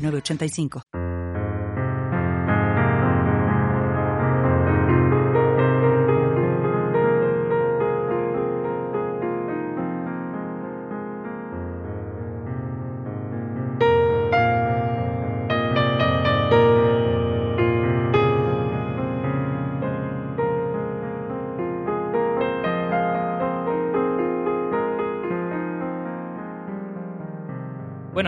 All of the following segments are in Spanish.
985.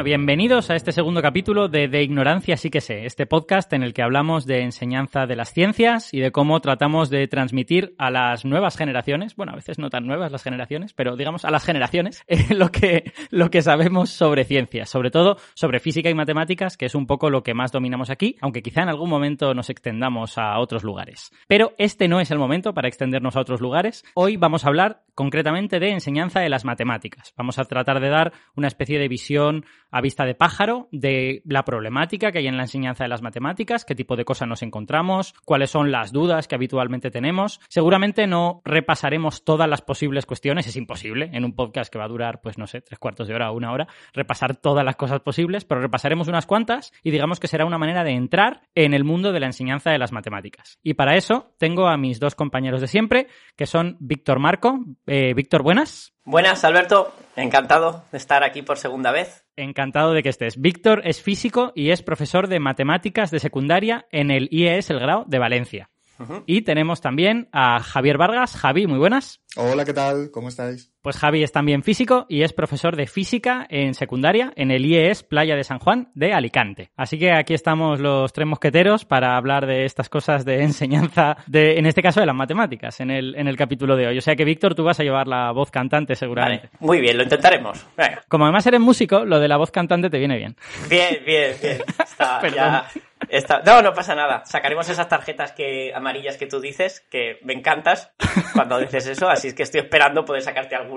Bienvenidos a este segundo capítulo de De Ignorancia sí que sé, este podcast en el que hablamos de enseñanza de las ciencias y de cómo tratamos de transmitir a las nuevas generaciones, bueno, a veces no tan nuevas las generaciones, pero digamos a las generaciones, eh, lo, que, lo que sabemos sobre ciencias, sobre todo sobre física y matemáticas, que es un poco lo que más dominamos aquí, aunque quizá en algún momento nos extendamos a otros lugares. Pero este no es el momento para extendernos a otros lugares. Hoy vamos a hablar concretamente de enseñanza de las matemáticas. Vamos a tratar de dar una especie de visión a vista de pájaro de la problemática que hay en la enseñanza de las matemáticas, qué tipo de cosas nos encontramos, cuáles son las dudas que habitualmente tenemos. Seguramente no repasaremos todas las posibles cuestiones, es imposible en un podcast que va a durar, pues no sé, tres cuartos de hora o una hora, repasar todas las cosas posibles, pero repasaremos unas cuantas y digamos que será una manera de entrar en el mundo de la enseñanza de las matemáticas. Y para eso tengo a mis dos compañeros de siempre, que son Víctor Marco. Eh, Víctor, buenas. Buenas, Alberto. Encantado de estar aquí por segunda vez. Encantado de que estés. Víctor es físico y es profesor de matemáticas de secundaria en el IES El Grau de Valencia. Y tenemos también a Javier Vargas. Javi, muy buenas. Hola, ¿qué tal? ¿Cómo estáis? Pues Javi es también físico y es profesor de física en secundaria en el IES Playa de San Juan de Alicante. Así que aquí estamos los tres mosqueteros para hablar de estas cosas de enseñanza, de, en este caso de las matemáticas, en el, en el capítulo de hoy. O sea que Víctor, tú vas a llevar la voz cantante seguramente. Muy bien, lo intentaremos. Como además eres músico, lo de la voz cantante te viene bien. Bien, bien, bien. Está, ya, No, no pasa nada. Sacaremos esas tarjetas que amarillas que tú dices, que me encantas cuando dices eso, así es que estoy esperando poder sacarte algo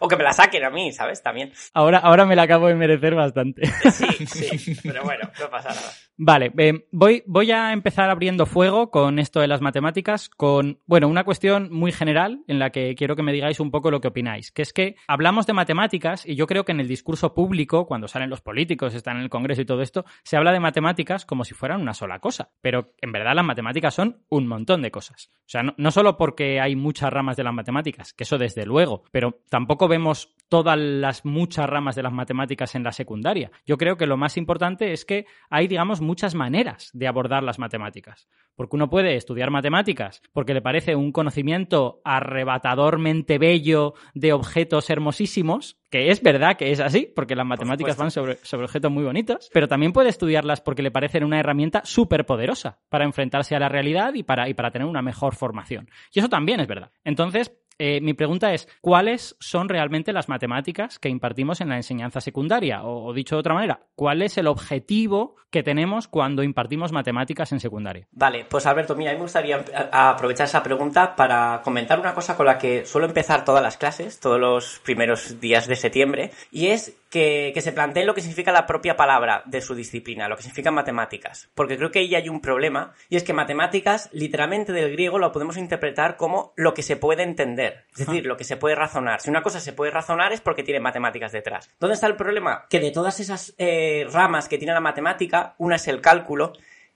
o que me la saquen a mí, ¿sabes? También. Ahora, ahora me la acabo de merecer bastante. Sí, sí, pero bueno, no pasa nada. Vale, eh, voy, voy a empezar abriendo fuego con esto de las matemáticas, con, bueno, una cuestión muy general en la que quiero que me digáis un poco lo que opináis, que es que hablamos de matemáticas y yo creo que en el discurso público, cuando salen los políticos, están en el Congreso y todo esto, se habla de matemáticas como si fueran una sola cosa, pero en verdad las matemáticas son un montón de cosas. O sea, no, no solo porque hay muchas ramas de las matemáticas, que eso desde luego, pero tampoco vemos todas las muchas ramas de las matemáticas en la secundaria. Yo creo que lo más importante es que hay, digamos, muchas maneras de abordar las matemáticas. Porque uno puede estudiar matemáticas porque le parece un conocimiento arrebatadormente bello de objetos hermosísimos, que es verdad que es así, porque las matemáticas van sobre, sobre, objetos muy bonitos, pero también puede estudiarlas porque le parecen una herramienta súper poderosa para enfrentarse a la realidad y para, y para tener una mejor formación. Y eso también es verdad. Entonces, eh, mi pregunta es, ¿cuáles son realmente las matemáticas que impartimos en la enseñanza secundaria? O, dicho de otra manera, ¿cuál es el objetivo que tenemos cuando impartimos matemáticas en secundaria? Vale, pues Alberto, mira, a mí me gustaría aprovechar esa pregunta para comentar una cosa con la que suelo empezar todas las clases, todos los primeros días de septiembre, y es que, se planteen lo que significa la propia palabra de su disciplina, lo que significa matemáticas. Porque creo que ahí hay un problema, y es que matemáticas, literalmente del griego, lo podemos interpretar como lo que se puede entender, es decir, lo que se puede razonar. Si una cosa se puede razonar es porque tiene matemáticas detrás. ¿Dónde está el problema? Que de todas esas eh, ramas que tiene la matemática, una es el cálculo,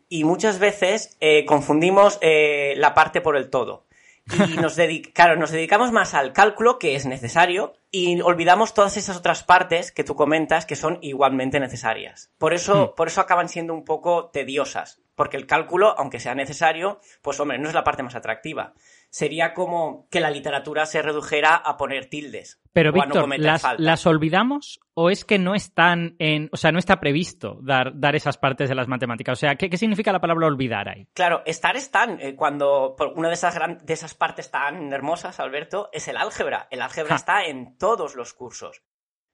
y muchas veces eh, confundimos eh, la parte por el todo. Y nos, claro, nos dedicamos más al cálculo, que es necesario, y olvidamos todas esas otras partes que tú comentas que son igualmente necesarias. Por eso, hmm. por eso acaban siendo un poco tediosas. Porque el cálculo, aunque sea necesario, pues hombre, no es la parte más atractiva sería como que la literatura se redujera a poner tildes. Pero Víctor, las, olvidamos o es que no están en, o sea, no está previsto dar, dar esas partes de las matemáticas? O sea, ¿qué, significa la palabra olvidar ahí? Claro, estar están. Eh, cuando una de esas, de esas partes tan hermosas, Alberto, es el álgebra. El álgebra está en todos los cursos.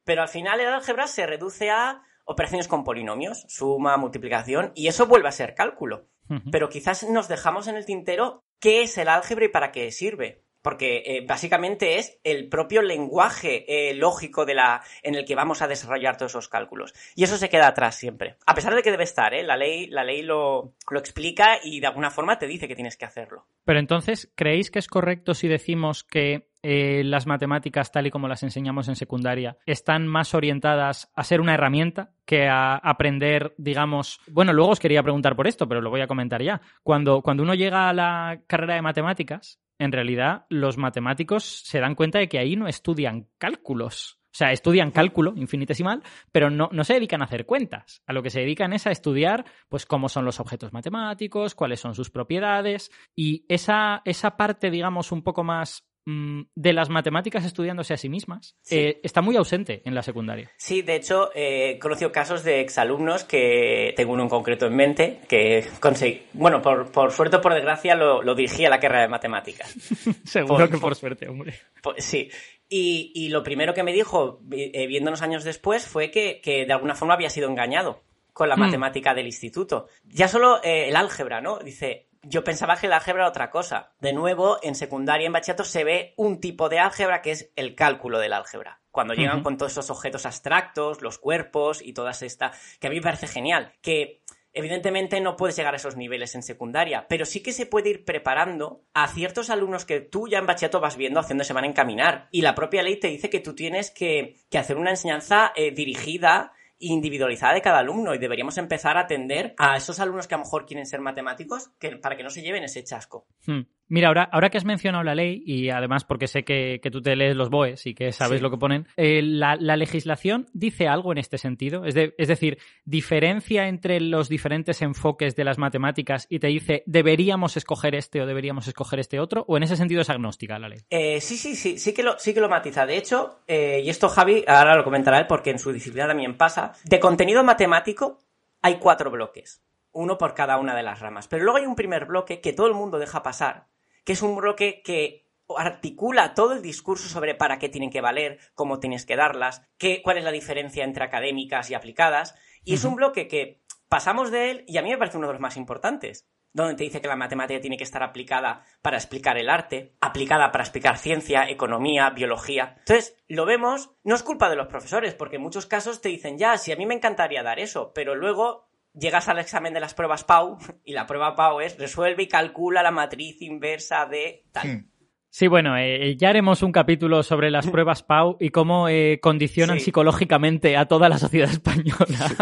Pero al final el álgebra se reduce a operaciones con polinomios, suma, multiplicación, y eso vuelve a ser cálculo. Pero quizás nos dejamos en el tintero qué es el álgebra y para qué sirve porque eh, básicamente es el propio lenguaje eh, lógico de la, en el que vamos a desarrollar todos esos cálculos. Y eso se queda atrás siempre. A pesar de que debe estar, ¿eh? la ley, la ley lo, lo explica y de alguna forma te dice que tienes que hacerlo. Pero entonces, ¿creéis que es correcto si decimos que eh, las matemáticas, tal y como las enseñamos en secundaria, están más orientadas a ser una herramienta que a aprender, digamos. Bueno, luego os quería preguntar por esto, pero lo voy a comentar ya. Cuando, cuando uno llega a la carrera de matemáticas, en realidad los matemáticos se dan cuenta de que ahí no estudian cálculos. O sea, estudian cálculo infinitesimal, pero no, no, se dedican a hacer cuentas. A lo que se dedican es a estudiar, pues, cómo son los objetos matemáticos, cuáles son sus propiedades. Y esa, esa parte, digamos, un poco más de las matemáticas estudiándose a sí mismas eh, está muy ausente en la secundaria. Sí, de hecho, eh, he conocido casos de exalumnos que tengo uno en concreto en mente que conseguí, bueno, por, suerte o por desgracia lo, lo dirigí a la carrera de matemáticas. Seguro que por, suerte, hombre. sí. Y, lo primero que me dijo, eh, viéndonos años después, fue que, de alguna forma había sido engañado con la mm. matemática del instituto. Ya solo el álgebra, ¿no? Dice, yo pensaba que el álgebra era otra cosa. De nuevo, en secundaria, en bachillerato, se ve un tipo de álgebra que es el cálculo del álgebra. Cuando llegan con todos esos objetos abstractos, los cuerpos y todas estas, que a mí me parece genial. Que evidentemente no puedes llegar a esos niveles en secundaria, pero sí que se puede ir preparando a ciertos alumnos que tú ya en bachillerato vas viendo haciendo se van a encaminar. Y la propia ley te dice que tú tienes que, hacer una enseñanza eh, dirigida individualizada de cada alumno y deberíamos empezar a atender a esos alumnos que a lo mejor quieren ser matemáticos que, para que no se lleven ese chasco. Hmm. Mira, ahora, ahora que has mencionado la ley, y además porque sé que, tú te lees los BOEs y que sabes lo que ponen, eh, la, legislación dice algo en este sentido? Es, es, decir, ¿diferencia entre los diferentes enfoques de las matemáticas y te dice deberíamos escoger este o deberíamos escoger este otro? ¿O en ese sentido es agnóstica la ley? Eh, sí, sí, sí, sí que, lo, sí que lo matiza. De hecho, eh, y esto Javi ahora lo comentará él porque en su disciplina también pasa, de contenido matemático hay cuatro bloques uno por cada una de las ramas. Pero luego hay un primer bloque que todo el mundo deja pasar, que es un bloque que articula todo el discurso sobre para qué tienen que valer, cómo tienes que darlas, qué, cuál es la diferencia entre académicas y aplicadas. Y es un bloque que pasamos de él y a mí me parece uno de los más importantes, donde te dice que la matemática tiene que estar aplicada para explicar el arte, aplicada para explicar ciencia, economía, biología. Entonces, lo vemos, no es culpa de los profesores, porque en muchos casos te dicen, ya, sí, a mí me encantaría dar eso, pero luego llegas al examen de las pruebas PAU y la prueba PAU es resuelve y calcula la matriz inversa de tal. Hmm. Sí, bueno, eh, ya haremos un capítulo sobre las pruebas PAU y cómo eh, condicionan psicológicamente a toda la sociedad española.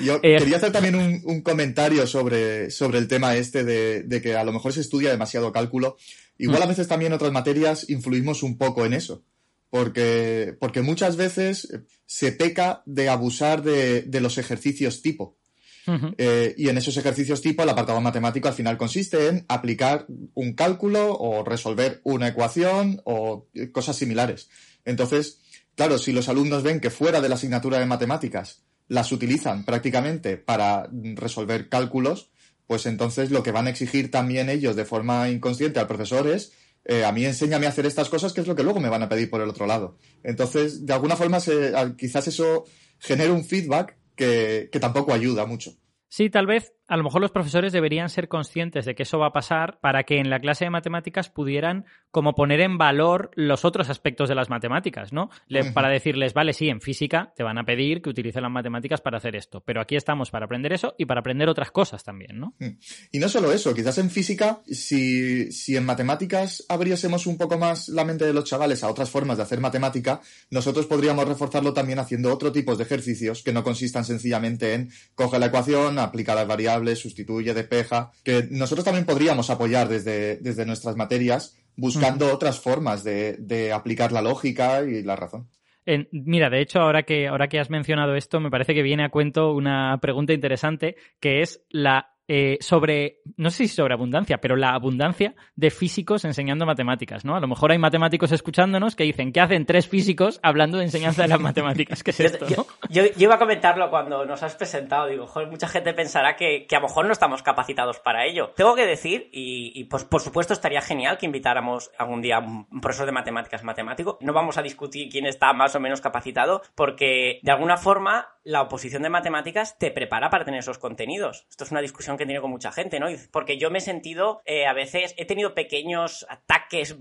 Yo eh, quería hacer también un, comentario sobre, sobre, el tema este de, que a lo mejor se estudia demasiado cálculo. Igual a mm. veces también en otras materias influimos un poco en eso. Porque, porque muchas veces se peca de abusar de los ejercicios tipo. Eh, y en esos ejercicios tipo, el apartado matemático al final consiste en aplicar un cálculo o resolver una ecuación o cosas similares. Entonces, claro, si los alumnos ven que fuera de la asignatura de matemáticas las utilizan prácticamente para resolver cálculos, pues entonces lo que van a exigir también ellos de forma inconsciente al profesor es eh, a mí enséñame a hacer estas cosas, que es lo que luego me van a pedir por el otro lado. Entonces, de alguna forma, quizás eso genera un feedback que, tampoco ayuda mucho. Sí, tal vez a lo mejor los profesores deberían ser conscientes de que eso va a pasar para que en la clase de matemáticas pudieran como poner en valor los otros aspectos de las matemáticas, ¿no? Para decirles, vale, sí, en física te van a pedir que utilicen las matemáticas para hacer esto, pero aquí estamos para aprender eso y para aprender otras cosas también, ¿no? Y no solo eso, quizás en física, si, si en matemáticas abriésemos un poco más la mente de los chavales a otras formas de hacer matemática, nosotros podríamos reforzarlo también haciendo otro tipo de ejercicios que no consistan sencillamente en coge la ecuación, aplica las variables, sustituye, despeja, que nosotros también podríamos apoyar desde, desde nuestras materias buscando otras formas de, aplicar la lógica y la razón. mira, de hecho, ahora que, ahora que has mencionado esto, me parece que viene a cuento una pregunta interesante, que es la eh, sobre, no sé si sobre abundancia, pero la abundancia de físicos enseñando matemáticas, ¿no? A lo mejor hay matemáticos escuchándonos que dicen, ¿qué hacen tres físicos hablando de enseñanza de las matemáticas? ¿Qué es esto? Yo, iba a comentarlo cuando nos has presentado, digo, joder, mucha gente pensará que, a lo mejor no estamos capacitados para ello. Tengo que decir, y, pues por supuesto estaría genial que invitáramos algún día a un profesor de matemáticas matemático. No vamos a discutir quién está más o menos capacitado, porque de alguna forma la oposición de matemáticas te prepara para tener esos contenidos. Esto es una discusión que he tenido con mucha gente, ¿no? Porque yo me he sentido, eh, a veces, he tenido pequeños ataques,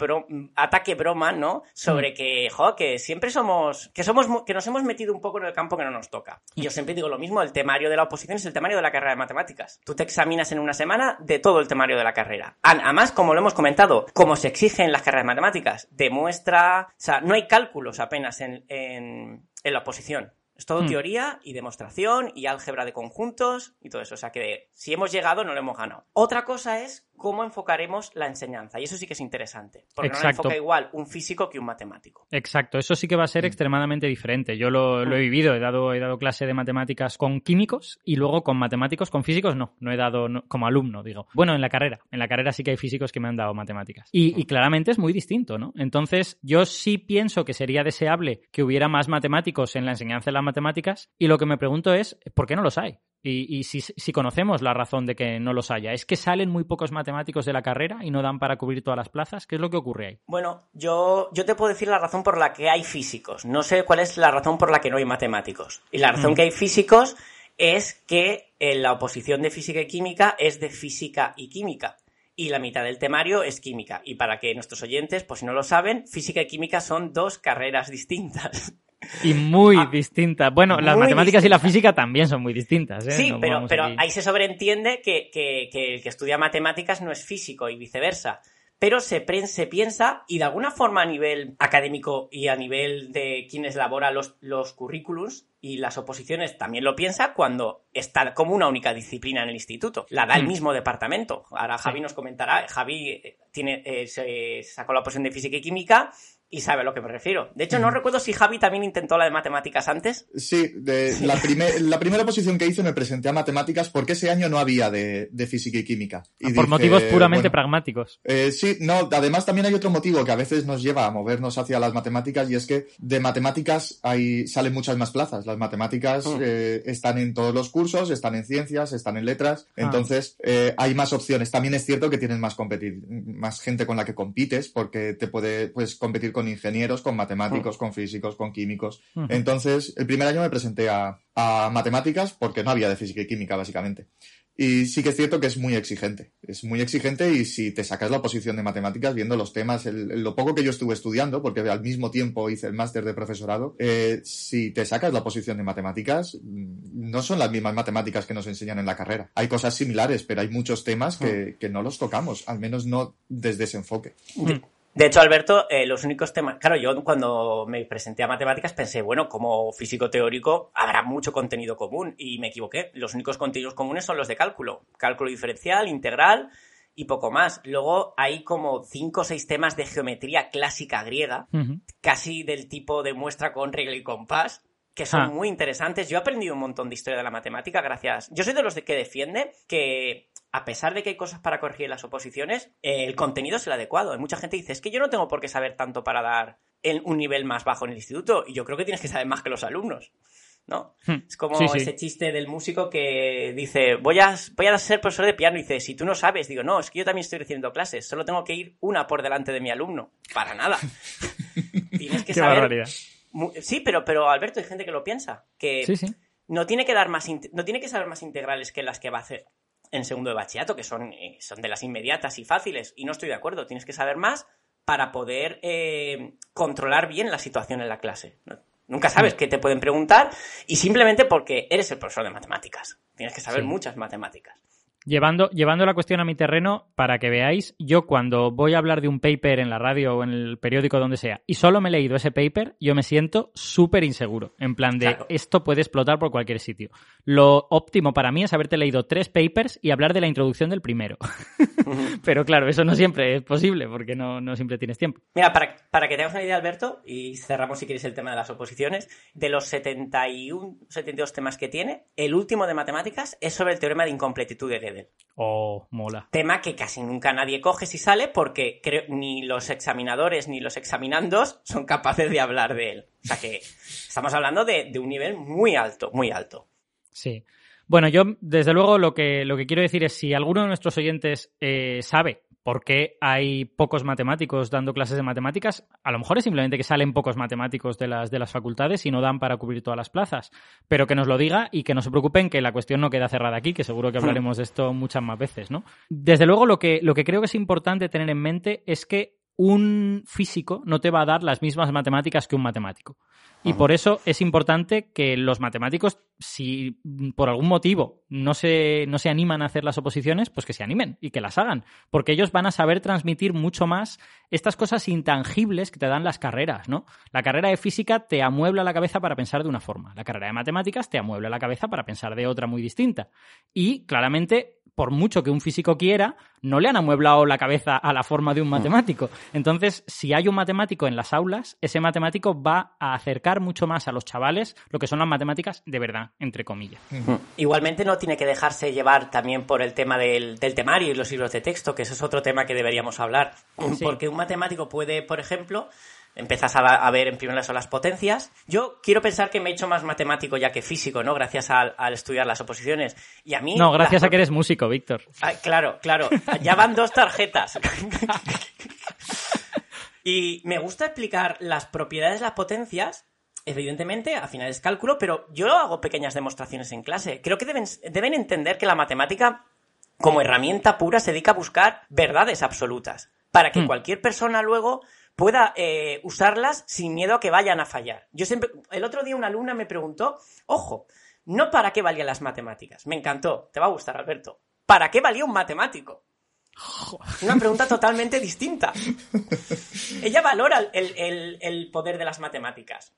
ataque broma, ¿no? Sobre mm. que, jo, que siempre somos, que somos, que nos hemos metido un poco en el campo que no nos toca. Y yo siempre digo lo mismo, el temario de la oposición es el temario de la carrera de matemáticas. Tú te examinas en una semana de todo el temario de la carrera. Además, como lo hemos comentado, como se exige en las carreras de matemáticas, demuestra, o sea, no hay cálculos apenas en, en, en la oposición. Es todo hmm. teoría y demostración y álgebra de conjuntos y todo eso. O sea que si hemos llegado no lo hemos ganado. Otra cosa es cómo enfocaremos la enseñanza. Y eso sí que es interesante. Porque no enfoca igual un físico que un matemático. Exacto. Eso sí que va a ser hmm. extremadamente diferente. Yo lo, he hmm. vivido. He dado, he dado clase de matemáticas con químicos y luego con matemáticos, con físicos no. No he dado como alumno, digo. Bueno, en la carrera. En la carrera sí que hay físicos que me han dado matemáticas. Y, y claramente es muy distinto, ¿no? Entonces, yo sí pienso que sería deseable que hubiera más matemáticos en la enseñanza de la matemáticas y lo que me pregunto es, ¿por qué no los hay? Y, si, conocemos la razón de que no los haya, ¿es que salen muy pocos matemáticos de la carrera y no dan para cubrir todas las plazas? ¿Qué es lo que ocurre ahí? Bueno, yo, yo te puedo decir la razón por la que hay físicos. No sé cuál es la razón por la que no hay matemáticos. Y la razón mm. que hay físicos es que en la oposición de física y química es de física y química y la mitad del temario es química. Y para que nuestros oyentes, pues si no lo saben, física y química son dos carreras distintas. Y muy ah, distintas. Bueno, las matemáticas y la física también son muy distintas. ¿eh? Sí, pero, pero ahí se sobreentiende que, que, que, el que estudia matemáticas no es físico y viceversa pero se, se, piensa, y de alguna forma a nivel académico y a nivel de quienes elaboran los, los currículums y las oposiciones también lo piensa cuando está como una única disciplina en el instituto. La da el mm. mismo departamento. Ahora Javi nos comentará, Javi eh, tiene, eh, se sacó la oposición de física y química y sabe a lo que me refiero. De hecho, no recuerdo si Javi también intentó la de matemáticas antes. Sí, de La, la, primera posición que hice me presenté a matemáticas porque ese año no había de, física y química. Ah, por motivos puramente pragmáticos. Eh, sí, no, además también hay otro motivo que a veces nos lleva a movernos hacia las matemáticas y es que de matemáticas hay, salen muchas más plazas. Las matemáticas mm. eh, están en todos los cursos, están en ciencias, están en letras, ah. entonces eh, hay más opciones. También es cierto que tienes más, competir, más gente con la que compites porque te puede pues, competir con ingenieros, con matemáticos, con físicos, con químicos. Entonces, el primer año me presenté a, a matemáticas porque no había de física y química, básicamente. Y sí que es cierto que es muy exigente. Es muy exigente y si te sacas la posición de matemáticas viendo los temas, lo poco que yo estuve estudiando, porque al mismo tiempo hice el máster de profesorado, eh, si te sacas la posición de matemáticas, mm, no son las mismas matemáticas que nos enseñan en la carrera. Hay cosas similares, pero hay muchos temas que, que no los tocamos, al menos no desde ese enfoque. De hecho, Alberto, eh, los únicos temas. Claro, yo cuando me presenté a matemáticas pensé, bueno, como físico teórico habrá mucho contenido común y me equivoqué. Los únicos contenidos comunes son los de cálculo: cálculo diferencial, integral y poco más. Luego hay como cinco o seis temas de geometría clásica griega, casi del tipo de muestra con regla y compás que son ah. muy interesantes. Yo he aprendido un montón de historia de la matemática gracias. Yo soy de los de que defiende que a pesar de que hay cosas para corregir las oposiciones, el contenido es el adecuado. Hay mucha gente que dice, es que yo no tengo por qué saber tanto para dar en un nivel más bajo en el instituto. Y yo creo que tienes que saber más que los alumnos. ¿no? Hmm. Es como ese chiste del músico que dice, voy a, voy a ser profesor de piano y dice, si tú no sabes, digo, no, es que yo también estoy recibiendo clases, solo tengo que ir una por delante de mi alumno. Para nada. Tienes que saber... Sí, pero, pero Alberto, hay gente que lo piensa, que no tiene que dar más, no tiene que saber más integrales que las que va a hacer en segundo de bachillerato, que son, eh, son de las inmediatas y fáciles, y no estoy de acuerdo, tienes que saber más para poder eh, controlar bien la situación en la clase. Nunca sabes qué te pueden preguntar y simplemente porque eres el profesor de matemáticas. Tienes que saber muchas matemáticas. Llevando, llevando la cuestión a mi terreno, para que veáis, yo cuando voy a hablar de un paper en la radio o en el periódico donde sea, y solo me he leído ese paper, yo me siento súper inseguro. En plan de, esto puede explotar por cualquier sitio. Lo óptimo para mí es haberte leído tres papers y hablar de la introducción del primero. Pero claro, eso no siempre es posible, porque no, no siempre tienes tiempo. Mira, para, para que tengas una idea, Alberto, y cerramos si quieres el tema de las oposiciones, de los 71, 72 temas que tiene, el último de matemáticas es sobre el teorema de incompletitud de Oh, mola. Tema que casi nunca nadie coge si sale porque creo, ni los examinadores ni los examinandos son capaces de hablar de él. O sea que estamos hablando de, de un nivel muy alto, muy alto. Sí. Bueno, yo desde luego lo que, lo que quiero decir es si alguno de nuestros oyentes eh, sabe por qué hay pocos matemáticos dando clases de matemáticas, a lo mejor es simplemente que salen pocos matemáticos de las, de las facultades y no dan para cubrir todas las plazas. Pero que nos lo diga y que no se preocupen que la cuestión no queda cerrada aquí, que seguro que hablaremos de esto muchas más veces, ¿no? Desde luego lo que, lo que creo que es importante tener en mente es que un físico no te va a dar las mismas matemáticas que un matemático. Y por eso es importante que los matemáticos, si por algún motivo no se, no se animan a hacer las oposiciones, pues que se animen y que las hagan. Porque ellos van a saber transmitir mucho más estas cosas intangibles que te dan las carreras, ¿no? La carrera de física te amuebla la cabeza para pensar de una forma. La carrera de matemáticas te amuebla la cabeza para pensar de otra muy distinta. Y claramente por mucho que un físico quiera, no le han amueblado la cabeza a la forma de un matemático. Entonces, si hay un matemático en las aulas, ese matemático va a acercar mucho más a los chavales lo que son las matemáticas de verdad, entre comillas. Igualmente no tiene que dejarse llevar también por el tema del, temario y los libros de texto, que ese es otro tema que deberíamos hablar. Porque un matemático puede, por ejemplo, empiezas a, ver en primeras las potencias. Yo quiero pensar que me he hecho más matemático ya que físico, ¿no? Gracias al, estudiar las oposiciones. Y a mí... No, gracias a que eres músico, Víctor. claro, claro. Ya van dos tarjetas. y me gusta explicar las propiedades de las potencias evidentemente, a finales cálculo, pero yo hago pequeñas demostraciones en clase. Creo que deben, deben, entender que la matemática, como herramienta pura, se dedica a buscar verdades absolutas, para que hmm. cualquier persona luego pueda eh, usarlas sin miedo a que vayan a fallar. Yo siempre, el otro día una alumna me preguntó, ojo, no para qué valían las matemáticas. Me encantó, te va a gustar, Alberto. ¿Para qué valía un matemático? Una pregunta totalmente distinta. Ella valora el poder de las matemáticas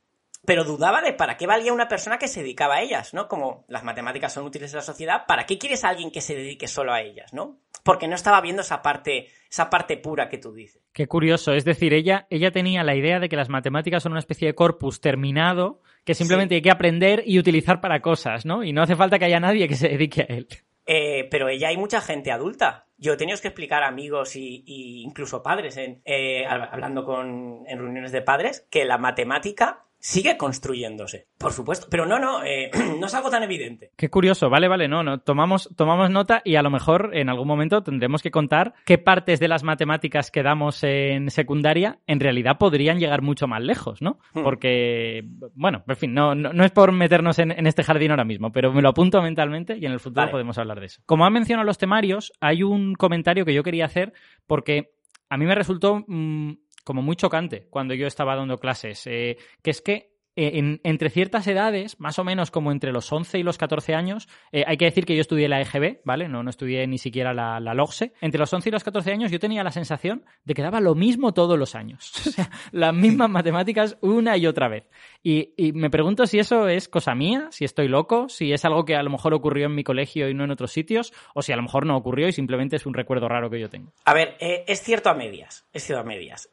pero dudaba de para qué valía una persona que se dedicaba a ellas, ¿no? Como las matemáticas son útiles en la sociedad, ¿para qué quieres a alguien que se dedique solo a ellas, ¿no? Porque no estaba viendo esa parte, esa parte pura que tú dices. Qué curioso, es decir, ella, ella tenía la idea de que las matemáticas son una especie de corpus terminado que simplemente hay que aprender y utilizar para cosas, ¿no? Y no hace falta que haya nadie que se dedique a él. Eh, pero ella hay mucha gente adulta. Yo he tenido que explicar a amigos y, incluso padres, en, eh, hablando con, en reuniones de padres, que la matemática sigue construyéndose, por supuesto. Pero no, no, eh, no es algo tan evidente. Qué curioso, vale, vale, no, no, tomamos, tomamos nota y a lo mejor en algún momento tendremos que contar qué partes de las matemáticas que damos en secundaria en realidad podrían llegar mucho más lejos, ¿no? Hmm. Porque, bueno, en fin, no, no, es por meternos en, este jardín ahora mismo, pero me lo apunto mentalmente y en el futuro podemos hablar de eso. Como ha mencionado los temarios, hay un comentario que yo quería hacer porque a mí me resultó mm, como muy chocante cuando yo estaba dando clases, eh, que es que eh, entre ciertas edades, más o menos como entre los 11 y los 14 años, eh, hay que decir que yo estudié la EGB, ¿vale? No, no estudié ni siquiera la, la, LOGSE. Entre los 11 y los 14 años yo tenía la sensación de que daba lo mismo todos los años. O sea, las mismas matemáticas una y otra vez. Y, me pregunto si eso es cosa mía, si estoy loco, si es algo que a lo mejor ocurrió en mi colegio y no en otros sitios, o si a lo mejor no ocurrió y simplemente es un recuerdo raro que yo tengo. A ver, eh, es cierto a medias. Es cierto a medias.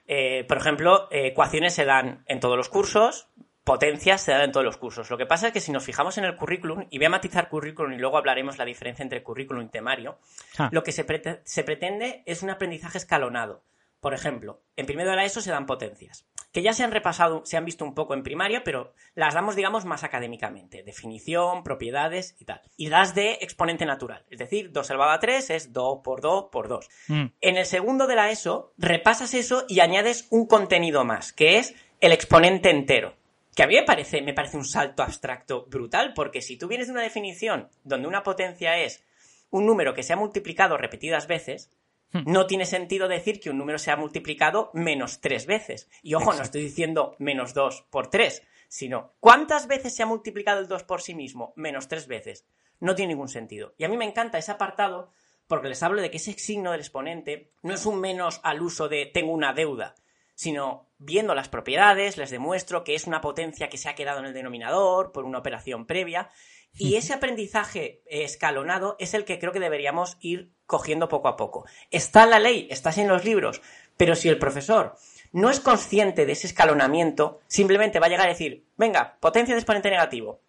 por ejemplo, ecuaciones se dan en todos los cursos, potencias se dan en todos los cursos. Lo que pasa es que si nos fijamos en el currículum, y voy a matizar currículum y luego hablaremos la diferencia entre currículum y temario, ah. lo que se, pretende es un aprendizaje escalonado. Por ejemplo, en primero de la ESO se dan potencias, que ya se han repasado, se han visto un poco en primaria, pero las damos, digamos, más académicamente. Definición, propiedades y tal. Y das de exponente natural, es decir, 2 elevado a 3 es 2 por 2 por 2. Mm. En el segundo de la ESO, repasas eso y añades un contenido más, que es el exponente entero que a mí me parece, me parece un salto abstracto brutal, porque si tú vienes de una definición donde una potencia es un número que se ha multiplicado repetidas veces, hmm. no tiene sentido decir que un número se ha multiplicado menos tres veces. Y ojo, no estoy diciendo menos dos por tres, sino ¿cuántas veces se ha multiplicado el dos por sí mismo? Menos tres veces. No tiene ningún sentido. Y a mí me encanta ese apartado porque les hablo de que ese signo del exponente no es un menos al uso de tengo una deuda, sino viendo las propiedades, les demuestro que es una potencia que se ha quedado en el denominador por una operación previa. Y ese aprendizaje escalonado es el que creo que deberíamos ir cogiendo poco a poco. Está en la ley, está en los libros, pero si el profesor no es consciente de ese escalonamiento, simplemente va a llegar a decir, venga, potencia de exponente negativo.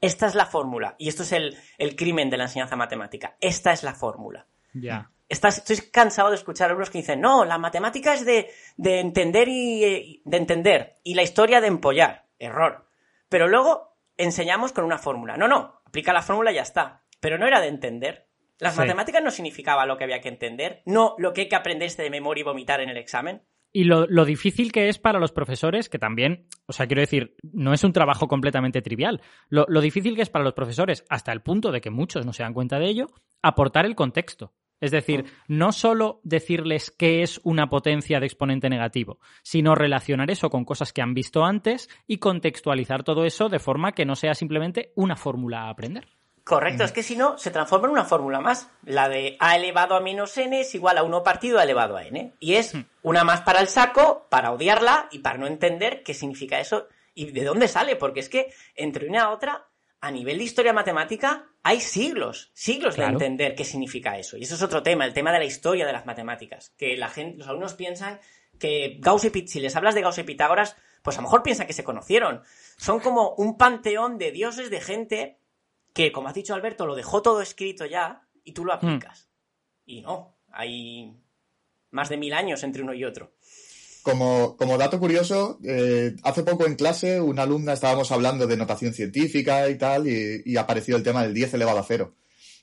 esta es la fórmula. Y esto es el, crimen de la enseñanza matemática. Esta es la fórmula. Ya. Estoy cansado de escuchar a algunos que dicen, no, la matemática es de, de entender y de entender. Y la historia de empollar. Error. Pero luego enseñamos con una fórmula. No, no, aplica la fórmula y ya está. Pero no era de entender. Las matemáticas no significaba lo que había que entender, no lo que hay que aprenderse de memoria y vomitar en el examen. Y lo, difícil que es para los profesores, que también, o sea, quiero decir, no es un trabajo completamente trivial. Lo, lo, difícil que es para los profesores, hasta el punto de que muchos no se dan cuenta de ello, aportar el contexto. Es decir, no solo decirles qué es una potencia de exponente negativo, sino relacionar eso con cosas que han visto antes y contextualizar todo eso de forma que no sea simplemente una fórmula a aprender. Correcto, es que si no, se transforma en una fórmula más. La de a elevado a menos n es igual a 1 partido a elevado a n. Y es hmm. una más para el saco, para odiarla y para no entender qué significa eso y de dónde sale. Porque es que entre una y otra, a nivel de historia matemática, hay siglos, siglos de entender qué significa eso. Y eso es otro tema, el tema de la historia de las matemáticas. Que la gente, los alumnos piensan que Gauss y si les hablas de Gauss y Pitágoras, pues a lo mejor piensan que se conocieron. Son como un panteón de dioses de gente que, como has dicho Alberto, lo dejó todo escrito ya y tú lo hmm. aplicas. Y no, hay más de mil años entre uno y otro. Como, como dato curioso, eh, hace poco en clase una alumna estábamos hablando de notación científica y tal, y, apareció el tema del 10 elevado a cero.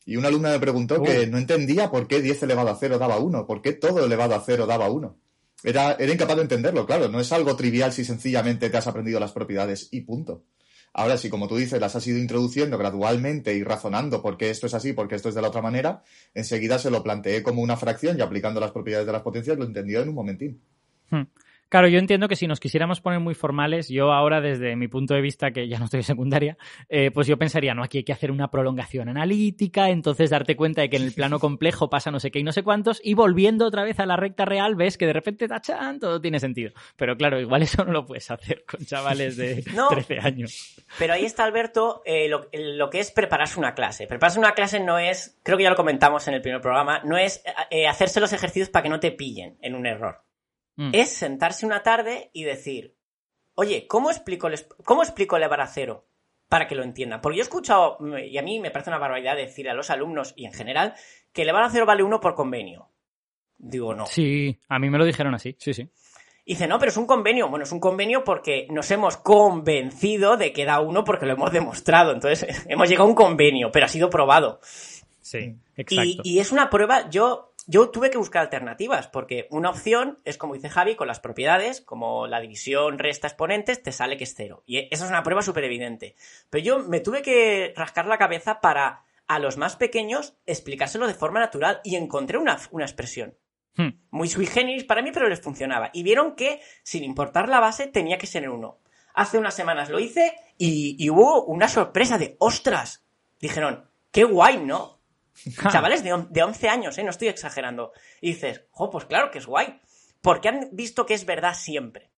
Y una alumna me preguntó que no entendía por qué 10 elevado a cero daba 1, por qué todo elevado a cero daba 1. Era, era incapaz de entenderlo, claro, no es algo trivial si sencillamente te has aprendido las propiedades y punto. Ahora, si como tú dices, las has ido introduciendo gradualmente y razonando por qué esto es así, porque esto es de la otra manera, enseguida se lo planteé como una fracción y aplicando las propiedades de las potencias lo entendió en un momentín. Hmm. Claro, yo entiendo que si nos quisiéramos poner muy formales, yo ahora desde mi punto de vista, que ya no estoy en secundaria, eh, pues yo pensaría, no, aquí hay que hacer una prolongación analítica, entonces darte cuenta de que en el plano complejo pasa no sé qué y no sé cuántos, y volviendo otra vez a la recta real ves que de repente tachan, todo tiene sentido. Pero claro, igual eso no lo puedes hacer con chavales de 13 años. Pero ahí está, Alberto, eh, lo, que es prepararse una clase. Prepararse una clase no es, creo que ya lo comentamos en el primer programa, no es eh, hacerse los ejercicios para que no te pillen en un error. Mm. es sentarse una tarde y decir, oye, ¿cómo explico, ¿cómo explico elevar a cero? Para que lo entiendan. Porque yo he escuchado, y a mí me parece una barbaridad decir a los alumnos y en general, que elevar a cero vale uno por convenio. Digo, no. Sí, a mí me lo dijeron así, sí, sí. Y dice, no, pero es un convenio. Bueno, es un convenio porque nos hemos convencido de que da uno porque lo hemos demostrado. Entonces, hemos llegado a un convenio, pero ha sido probado. Sí, exacto. y es una prueba, yo yo tuve que buscar alternativas, porque una opción es, como dice Javi, con las propiedades, como la división resta exponentes, te sale que es cero. Y esa es una prueba súper evidente. Pero yo me tuve que rascar la cabeza para a los más pequeños explicárselo de forma natural y encontré una, expresión. Hmm. Muy sui generis para mí, pero les funcionaba. Y vieron que, sin importar la base, tenía que ser uno. Hace unas semanas lo hice y, y hubo una sorpresa de ¡ostras! Dijeron, qué guay, ¿no? Chavales de, de 11 años, ¿eh? No estoy exagerando. Y dices, jo, pues claro que es guay. Porque han visto que es verdad siempre.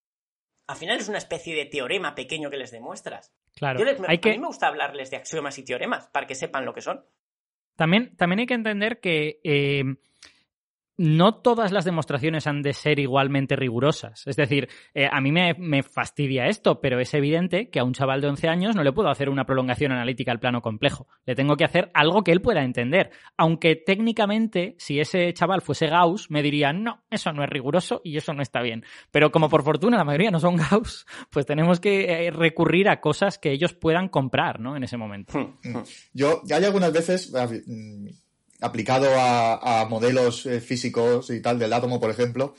Al final es una especie de teorema pequeño que les demuestras. Claro. a mí me gusta hablarles de axiomas y teoremas para que sepan lo que son. También, también hay que entender que eh, no todas las demostraciones han de ser igualmente rigurosas. Es decir, eh, a mí me, fastidia esto, pero es evidente que a un chaval de 11 años no le puedo hacer una prolongación analítica al plano complejo. Le tengo que hacer algo que él pueda entender. Aunque técnicamente, si ese chaval fuese Gauss, me dirían, no, eso no es riguroso y eso no está bien. Pero como por fortuna la mayoría no son Gauss, pues tenemos que eh, recurrir a cosas que ellos puedan comprar, ¿no? En ese momento. Hmm. Yo, hay algunas veces aplicado a, modelos eh, físicos y tal del átomo, por ejemplo,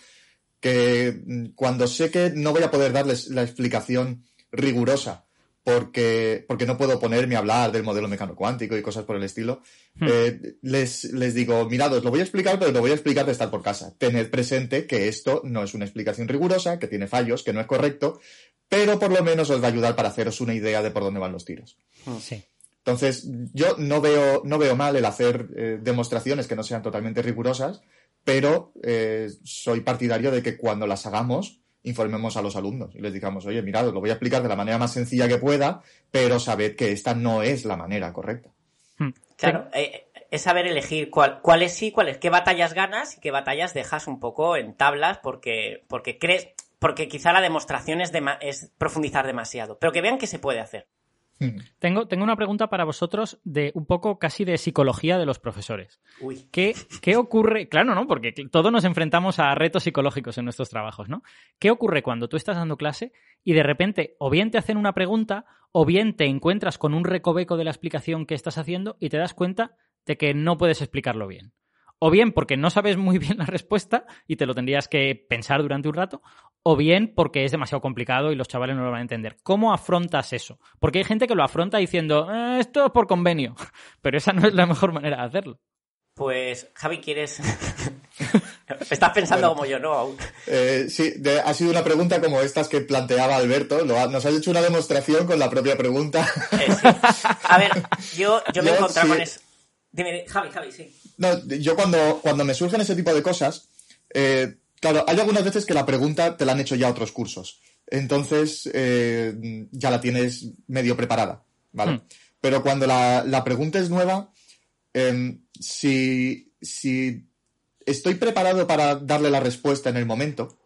que mm, cuando sé que no voy a poder darles la explicación rigurosa porque, porque no puedo ponerme a hablar del modelo mecano cuántico y cosas por el estilo, hmm. eh, les, les digo, mirad, os lo voy a explicar, pero lo voy a explicar de estar por casa. Tened presente que esto no es una explicación rigurosa, que tiene fallos, que no es correcto, pero por lo menos os va a ayudar para haceros una idea de por dónde van los tiros. Sí. Entonces, yo no veo, no veo mal el hacer eh, demostraciones que no sean totalmente rigurosas, pero eh, soy partidario de que cuando las hagamos, informemos a los alumnos y les digamos, oye, mirad, os lo voy a explicar de la manera más sencilla que pueda, pero sabed que esta no es la manera correcta. Hmm. Claro, eh, es saber elegir cuál, cuáles sí, cuáles, qué batallas ganas y qué batallas dejas un poco en tablas porque, porque crees, porque quizá la demostración es, es profundizar demasiado, pero que vean que se puede hacer. Tengo, tengo una pregunta para vosotros de un poco casi de psicología de los profesores. Uy. ¿Qué, ¿Qué ocurre? Claro, ¿no? Porque todos nos enfrentamos a retos psicológicos en nuestros trabajos, ¿no? ¿Qué ocurre cuando tú estás dando clase y de repente o bien te hacen una pregunta o bien te encuentras con un recoveco de la explicación que estás haciendo y te das cuenta de que no puedes explicarlo bien? o bien porque no sabes muy bien la respuesta y te lo tendrías que pensar durante un rato, o bien porque es demasiado complicado y los chavales no lo van a entender. ¿Cómo afrontas eso? Porque hay gente que lo afronta diciendo, eh, esto es por convenio, pero esa no es la mejor manera de hacerlo. Pues, Javi, ¿quieres...? Estás pensando como yo, ¿no? Eh, sí, ha sido una pregunta como estas que planteaba Alberto. nos has hecho una demostración con la propia pregunta. Eh, a ver, yo, me he encontrado con eso. Dime, Javi, Javi, sí. No, yo cuando, cuando me surgen ese tipo de cosas, eh, claro, hay algunas veces que la pregunta te la han hecho ya otros cursos. Entonces, eh, ya la tienes medio preparada, ¿vale? Hmm. Pero cuando la, pregunta es nueva, em, si, si estoy preparado para darle la respuesta en el momento,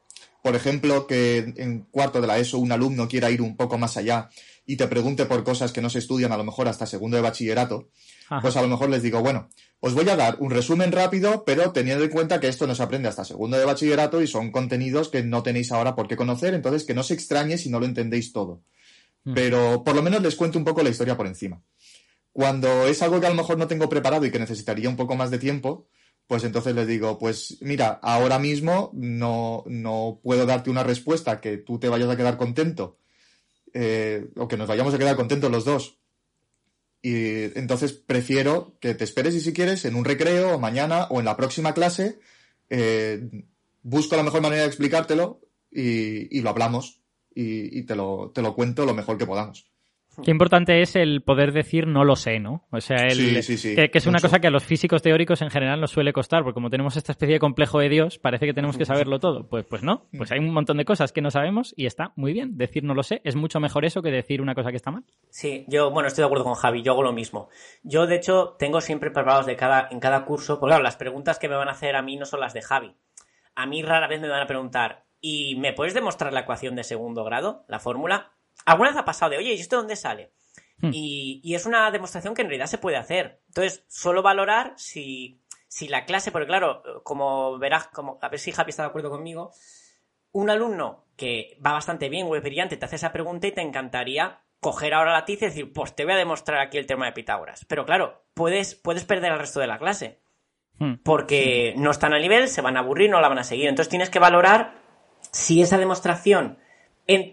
por ejemplo, que en cuarto de la ESO un alumno quiera ir un poco más allá y te pregunte por cosas que no se estudian a lo mejor hasta segundo de bachillerato, pues a lo mejor les digo, bueno, os voy a dar un resumen rápido, pero teniendo en cuenta que esto no se aprende hasta segundo de bachillerato y son contenidos que no tenéis ahora por qué conocer, entonces que no se extrañe si no lo entendéis todo. Mm. Pero por lo menos les cuento un poco la historia por encima. Cuando es algo que a lo mejor no tengo preparado y que necesitaría un poco más de tiempo, pues entonces les digo, pues mira, ahora mismo no, no puedo darte una respuesta que tú te vayas a quedar contento eh, o que nos vayamos a quedar contentos los dos y entonces prefiero que te esperes y si quieres en un recreo o mañana o en la próxima clase eh, busco la mejor manera de explicártelo y, lo hablamos y, te, lo, te lo cuento lo mejor que podamos. Qué importante es el poder decir no lo sé, ¿no? O sea, el, Que, es una cosa que a los físicos teóricos en general nos suele costar, porque como tenemos esta especie de complejo de Dios, parece que tenemos que saberlo todo. Pues, pues no, pues hay un montón de cosas que no sabemos y está muy bien. Decir no lo sé es mucho mejor eso que decir una cosa que está mal. Sí, yo, bueno, estoy de acuerdo con Javi, yo hago lo mismo. Yo, de hecho, tengo siempre preparados de cada, en cada curso, pues claro, las preguntas que me van a hacer a mí no son las de Javi. A mí rara vez me van a preguntar, ¿y me puedes demostrar la ecuación de segundo grado, la fórmula? ¿Alguna vez ha pasado de, oye, ¿y esto dónde sale? Hmm. Y, es una demostración que en realidad se puede hacer. Entonces, solo valorar si, si la clase, porque claro, como verás, como, a ver si Javi está de acuerdo conmigo, un alumno que va bastante bien, muy brillante, te hace esa pregunta y te encantaría coger ahora la tiza y decir, pues te voy a demostrar aquí el tema de Pitágoras. Pero claro, puedes, puedes perder al resto de la clase. Hmm. Porque no están al nivel, se van a aburrir, no la van a seguir. Entonces tienes que valorar si esa demostración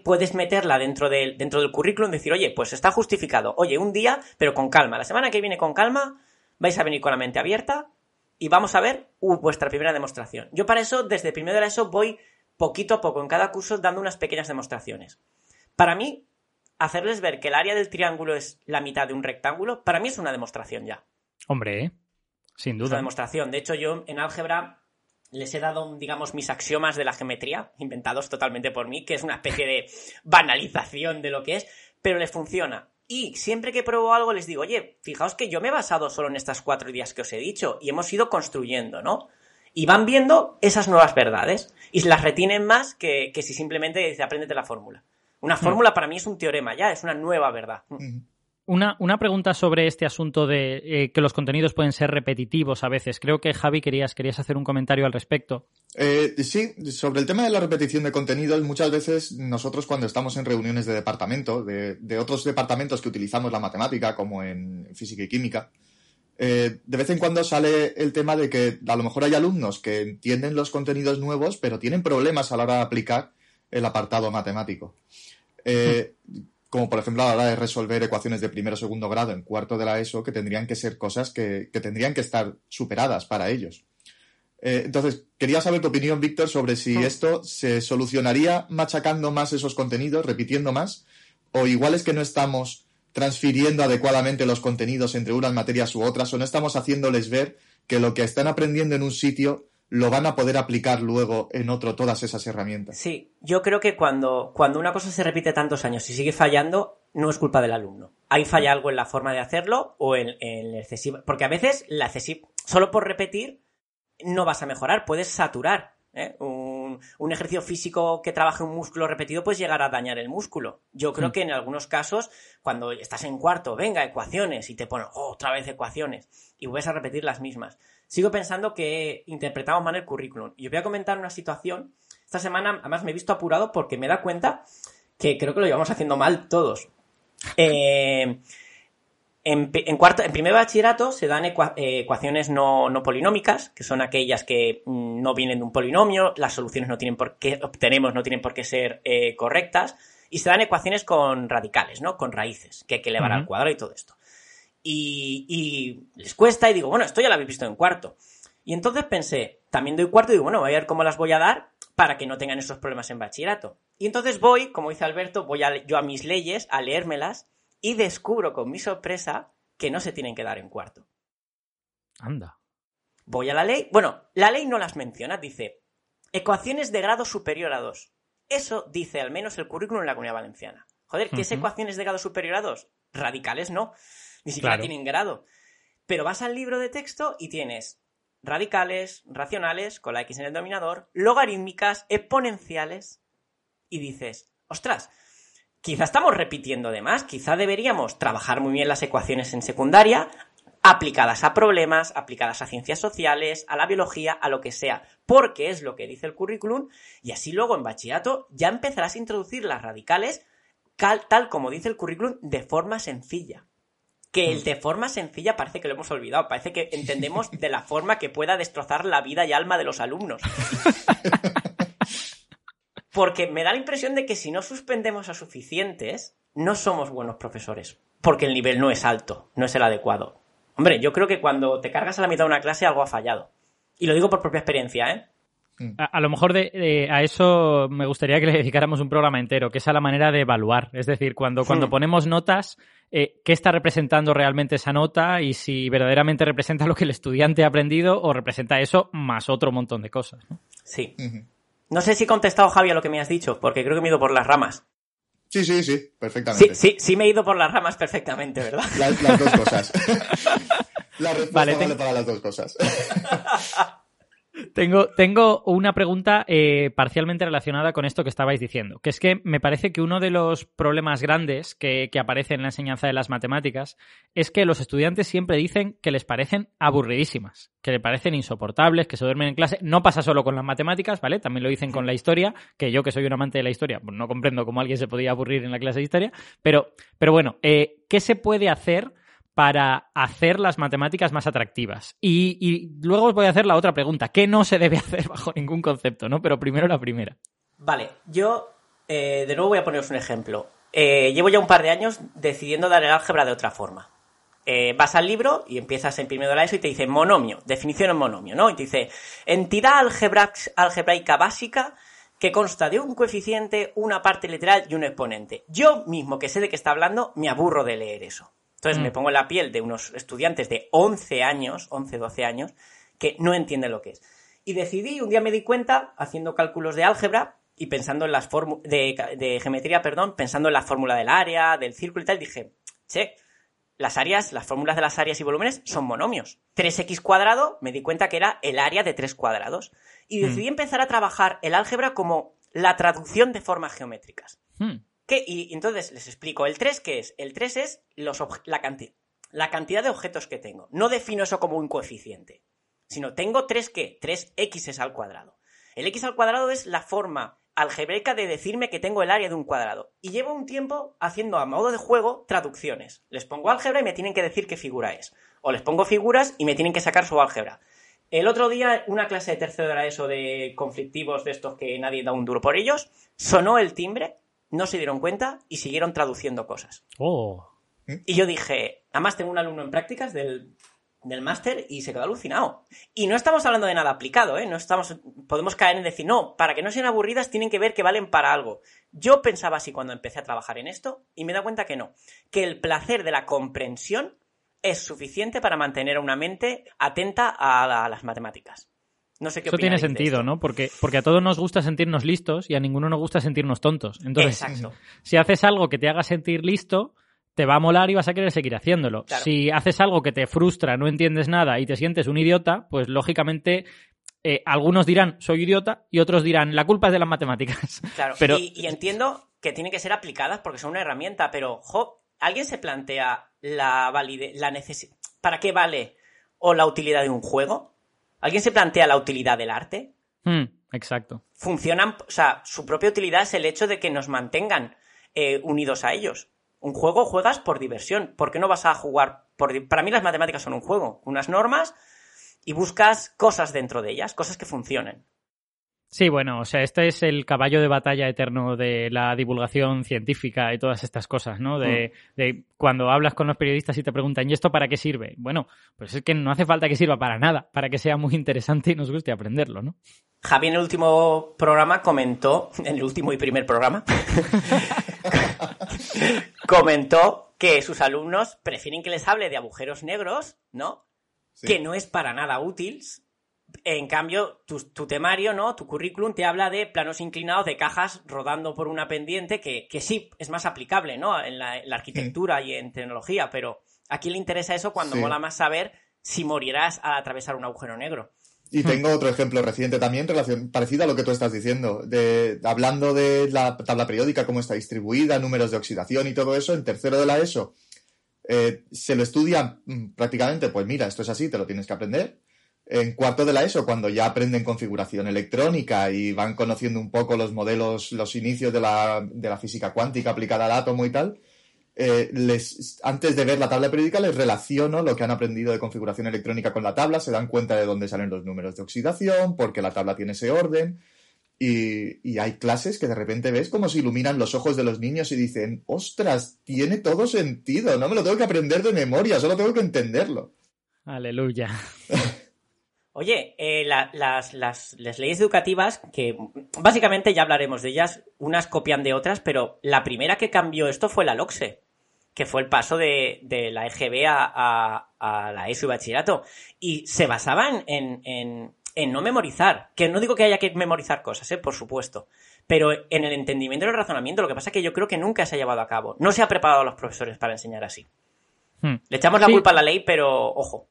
puedes meterla dentro del, dentro del currículum, decir, oye, pues está justificado, oye, un día, pero con calma, la semana que viene con calma, vais a venir con la mente abierta y vamos a ver uh, vuestra primera demostración. Yo para eso, desde primero de la ESO, voy poquito a poco en cada curso dando unas pequeñas demostraciones. Para mí, hacerles ver que el área del triángulo es la mitad de un rectángulo, para mí es una demostración ya. Hombre, ¿eh? sin duda. Es una demostración. De hecho, yo en álgebra les he dado, digamos, mis axiomas de la geometría, inventados totalmente por mí, que es una especie de banalización de lo que es, pero les funciona. Y siempre que pruebo algo les digo, oye, fijaos que yo me he basado solo en estas cuatro ideas que os he dicho y hemos ido construyendo, ¿no? Y van viendo esas nuevas verdades y las retienen más que, si simplemente dice, apréndete la fórmula. Una mm. fórmula para mí es un teorema ya, es una nueva verdad. Una, pregunta sobre este asunto de eh, que los contenidos pueden ser repetitivos a veces. Creo que Javi querías, querías hacer un comentario al respecto. Eh, sí, sobre el tema de la repetición de contenidos, muchas veces nosotros cuando estamos en reuniones de departamento, de, otros departamentos que utilizamos la matemática, como en física y química, eh, de vez en cuando sale el tema de que a lo mejor hay alumnos que entienden los contenidos nuevos, pero tienen problemas a la hora de aplicar el apartado matemático. Eh, como por ejemplo a la hora de resolver ecuaciones de primero o segundo grado en cuarto de la ESO, que tendrían que ser cosas que, tendrían que estar superadas para ellos. Eh, entonces, quería saber tu opinión, Víctor, sobre si esto se solucionaría machacando más esos contenidos, repitiendo más, o igual es que no estamos transfiriendo adecuadamente los contenidos entre unas materias u otras, o no estamos haciéndoles ver que lo que están aprendiendo en un sitio lo van a poder aplicar luego en otro todas esas herramientas. Sí, yo creo que cuando, cuando una cosa se repite tantos años y sigue fallando, no es culpa del alumno. Ahí falla algo en la forma de hacerlo o en, el excesivo. Porque a veces la excesiva, solo por repetir, no vas a mejorar, puedes saturar. ¿eh? Un, ejercicio físico que trabaje un músculo repetido puede llegar a dañar el músculo. Yo creo mm. que en algunos casos, cuando estás en cuarto, venga, ecuaciones, y te ponen otra vez ecuaciones, y vuelves a repetir las mismas. Sigo pensando que interpretamos mal el currículum. Y os voy a comentar una situación. Esta semana, además, me he visto apurado porque me da cuenta que creo que lo llevamos haciendo mal todos. Eh, en, cuarto, en primer bachillerato se dan eh, ecuaciones no, polinómicas, que son aquellas que mm, no vienen de un polinomio, las soluciones no tienen por qué, obtenemos no tienen por qué ser eh, correctas, y se dan ecuaciones con radicales, ¿no? Con raíces, que hay que elevar al cuadrado y todo esto. Y, les cuesta y digo, bueno, esto ya lo habéis visto en cuarto. Y entonces pensé, también doy cuarto y digo, bueno, voy a ver cómo las voy a dar para que no tengan esos problemas en bachillerato. Y entonces voy, como dice Alberto, voy a, yo a mis leyes a leérmelas y descubro con mi sorpresa que no se tienen que dar en cuarto. Anda. Voy a la ley. Bueno, la ley no las menciona, dice ecuaciones de grado superior a 2. Eso dice al menos el currículum en la comunidad valenciana. Joder, ¿qué es ecuaciones de grado superior a 2? Radicales no. Ni siquiera tienen grado. Pero vas al libro de texto y tienes radicales, racionales, con la X en el denominador, logarítmicas, exponenciales. Y dices, ostras, quizá estamos repitiendo de más, quizá deberíamos trabajar muy bien las ecuaciones en secundaria, aplicadas a problemas, aplicadas a ciencias sociales, a la biología, a lo que sea, porque es lo que dice el currículum, y así luego en bachillerato ya empezarás a introducir las radicales tal como dice el currículum de forma sencilla. Que el de forma sencilla parece que lo hemos olvidado, parece que entendemos de la forma que pueda destrozar la vida y alma de los alumnos. Porque me da la impresión de que si no suspendemos a suficientes, no somos buenos profesores. Porque el nivel no es alto, no es el adecuado. Hombre, yo creo que cuando te cargas a la mitad de una clase algo ha fallado. Y lo digo por propia experiencia, ¿eh? A, lo mejor de, a eso me gustaría que le dedicáramos un programa entero, que es a la manera de evaluar. Es decir, cuando, cuando hmm. ponemos notas, eh, ¿qué está representando realmente esa nota y si verdaderamente representa lo que el estudiante ha aprendido o representa eso más otro montón de cosas? Sí. No sé si he contestado, Javi, a lo que me has dicho, porque creo que me he ido por las ramas. Sí, sí, sí, perfectamente. Sí, sí, sí me he ido por las ramas perfectamente, ¿verdad? Las, dos cosas. La respuesta vale, para las dos cosas. Tengo, tengo una pregunta eh, parcialmente relacionada con esto que estabais diciendo, que es que me parece que uno de los problemas grandes que, que aparece en la enseñanza de las matemáticas es que los estudiantes siempre dicen que les parecen aburridísimas, que le parecen insoportables, que se duermen en clase. No pasa solo con las matemáticas, ¿vale? También lo dicen con la historia, que yo que soy un amante de la historia, pues no comprendo cómo alguien se podía aburrir en la clase de historia, pero, pero bueno, eh, ¿qué se puede hacer? Para hacer las matemáticas más atractivas. Y, luego os voy a hacer la otra pregunta, ¿qué no se debe hacer bajo ningún concepto? ¿no? Pero primero la primera. Vale, yo eh, de nuevo voy a poneros un ejemplo. Eh, llevo ya un par de años decidiendo dar el álgebra de otra forma. Eh, vas al libro y empiezas en primero de la ESO y te dice monomio, definición en monomio, ¿no? Y te dice entidad algebraica básica que consta de un coeficiente, una parte literal y un exponente. Yo mismo, que sé de qué está hablando, me aburro de leer eso. Entonces me mm. pongo en la piel de unos estudiantes de 11 años, 11, 12 años, que no entienden lo que es. Y decidí, un día me di cuenta, haciendo cálculos de álgebra y pensando en las fórmulas, de, geometría, perdón, pensando en la fórmula del área, del círculo y tal, dije, che, las áreas, las fórmulas de las áreas y volúmenes son monomios. 3x cuadrado, me di cuenta que era el área de 3 cuadrados. Y decidí mm. empezar a trabajar el álgebra como la traducción de formas geométricas. Mm. Y, entonces les explico, ¿el 3 qué es? El 3 es los la, la cantidad de objetos que tengo. No defino eso como un coeficiente, sino tengo 3 qué? 3 x al cuadrado. El x al cuadrado es la forma algebraica de decirme que tengo el área de un cuadrado. Y llevo un tiempo haciendo a modo de juego traducciones. Les pongo álgebra y me tienen que decir qué figura es. O les pongo figuras y me tienen que sacar su álgebra. El otro día, una clase de tercero era eso de conflictivos de estos que nadie da un duro por ellos, sonó el timbre no se dieron cuenta y siguieron traduciendo cosas. Oh. Y yo dije, además tengo un alumno en prácticas del, del máster y se quedó alucinado. Y no estamos hablando de nada aplicado, ¿eh? No estamos, podemos caer en decir, no, para que no sean aburridas tienen que ver que valen para algo. Yo pensaba así cuando empecé a trabajar en esto y me da cuenta que no, que el placer de la comprensión es suficiente para mantener a una mente atenta a las matemáticas. No sé qué Eso tiene sentido, ¿no? Porque, porque a todos nos gusta sentirnos listos y a ninguno nos gusta sentirnos tontos. Entonces, si haces algo que te haga sentir listo, te va a molar y vas a querer seguir haciéndolo. Si haces algo que te frustra, no entiendes nada y te sientes un idiota, pues lógicamente eh, algunos dirán soy idiota y otros dirán la culpa es de las matemáticas. Claro, pero... y, entiendo que tienen que ser aplicadas porque son una herramienta, pero jo, ¿alguien se plantea la validez, la necesidad, para qué vale o la utilidad de un juego? ¿Alguien se plantea la utilidad del arte? Hmm, exacto. Funcionan, o sea, su propia utilidad es el hecho de que nos mantengan eh, unidos a ellos. Un juego juegas por diversión. ¿Por qué no vas a jugar por... Para mí las matemáticas son un juego, unas normas y buscas cosas dentro de ellas, cosas que funcionen. Sí, bueno, o sea, este es el caballo de batalla eterno de la divulgación científica y todas estas cosas, ¿no? De, mm. de, cuando hablas con los periodistas y te preguntan, ¿y esto para qué sirve? Bueno, pues es que no hace falta que sirva para nada, para que sea muy interesante y nos guste aprenderlo, ¿no? Javi en el último programa comentó, en el último y primer programa, comentó que sus alumnos prefieren que les hable de agujeros negros, ¿no? Que no es para nada útil, en cambio, tu, temario, ¿no? Tu currículum te habla de planos inclinados de cajas rodando por una pendiente que, sí es más aplicable, ¿no? En la, arquitectura y en tecnología, pero ¿a quién le interesa eso cuando mola más saber si morirás al atravesar un agujero negro? Y tengo otro ejemplo reciente también, relación, parecido a lo que tú estás diciendo, de, hablando de la tabla periódica, cómo está distribuida, números de oxidación y todo eso, en tercero de la ESO, eh, se lo estudia mm, prácticamente, pues mira, esto es así, te lo tienes que aprender en cuarto de la ESO, cuando ya aprenden configuración electrónica y van conociendo un poco los modelos, los inicios de la, de la física cuántica aplicada al átomo y tal, eh, les, antes de ver la tabla periódica les relaciono lo que han aprendido de configuración electrónica con la tabla, se dan cuenta de dónde salen los números de oxidación, porque la tabla tiene ese orden. Y, y, hay clases que de repente ves como se iluminan los ojos de los niños y dicen, ostras, tiene todo sentido, no me lo tengo que aprender de memoria, solo tengo que entenderlo. Aleluya. Oye, eh, las, leyes educativas, que básicamente ya hablaremos de ellas, unas copian de otras, pero la primera que cambió esto fue la LOXE, que fue el paso de, la EGB a, la ESO y bachillerato. Y se basaban en, no memorizar, que no digo que haya que memorizar cosas, eh, por supuesto, pero en el entendimiento y el razonamiento. Lo que pasa es que yo creo que nunca se ha llevado a cabo. No se ha preparado a los profesores para enseñar así. Hmm. Le echamos la culpa a la ley, pero ojo.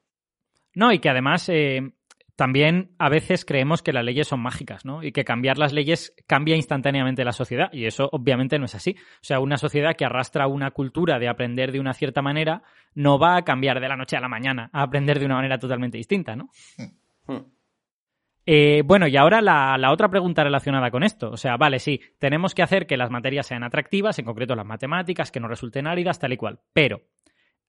No, y que además eh, también a veces creemos que las leyes son mágicas, ¿no? Y que cambiar las leyes cambia instantáneamente la sociedad. Y eso obviamente no es así. O sea, una sociedad que arrastra una cultura de aprender de una cierta manera no va a cambiar de la noche a la mañana a aprender de una manera totalmente distinta, ¿no? Hmm. Eh, bueno, y ahora la, la, otra pregunta relacionada con esto. O sea, vale, sí, tenemos que hacer que las materias sean atractivas, en concreto las matemáticas, que no resulten áridas, tal y cual. Pero,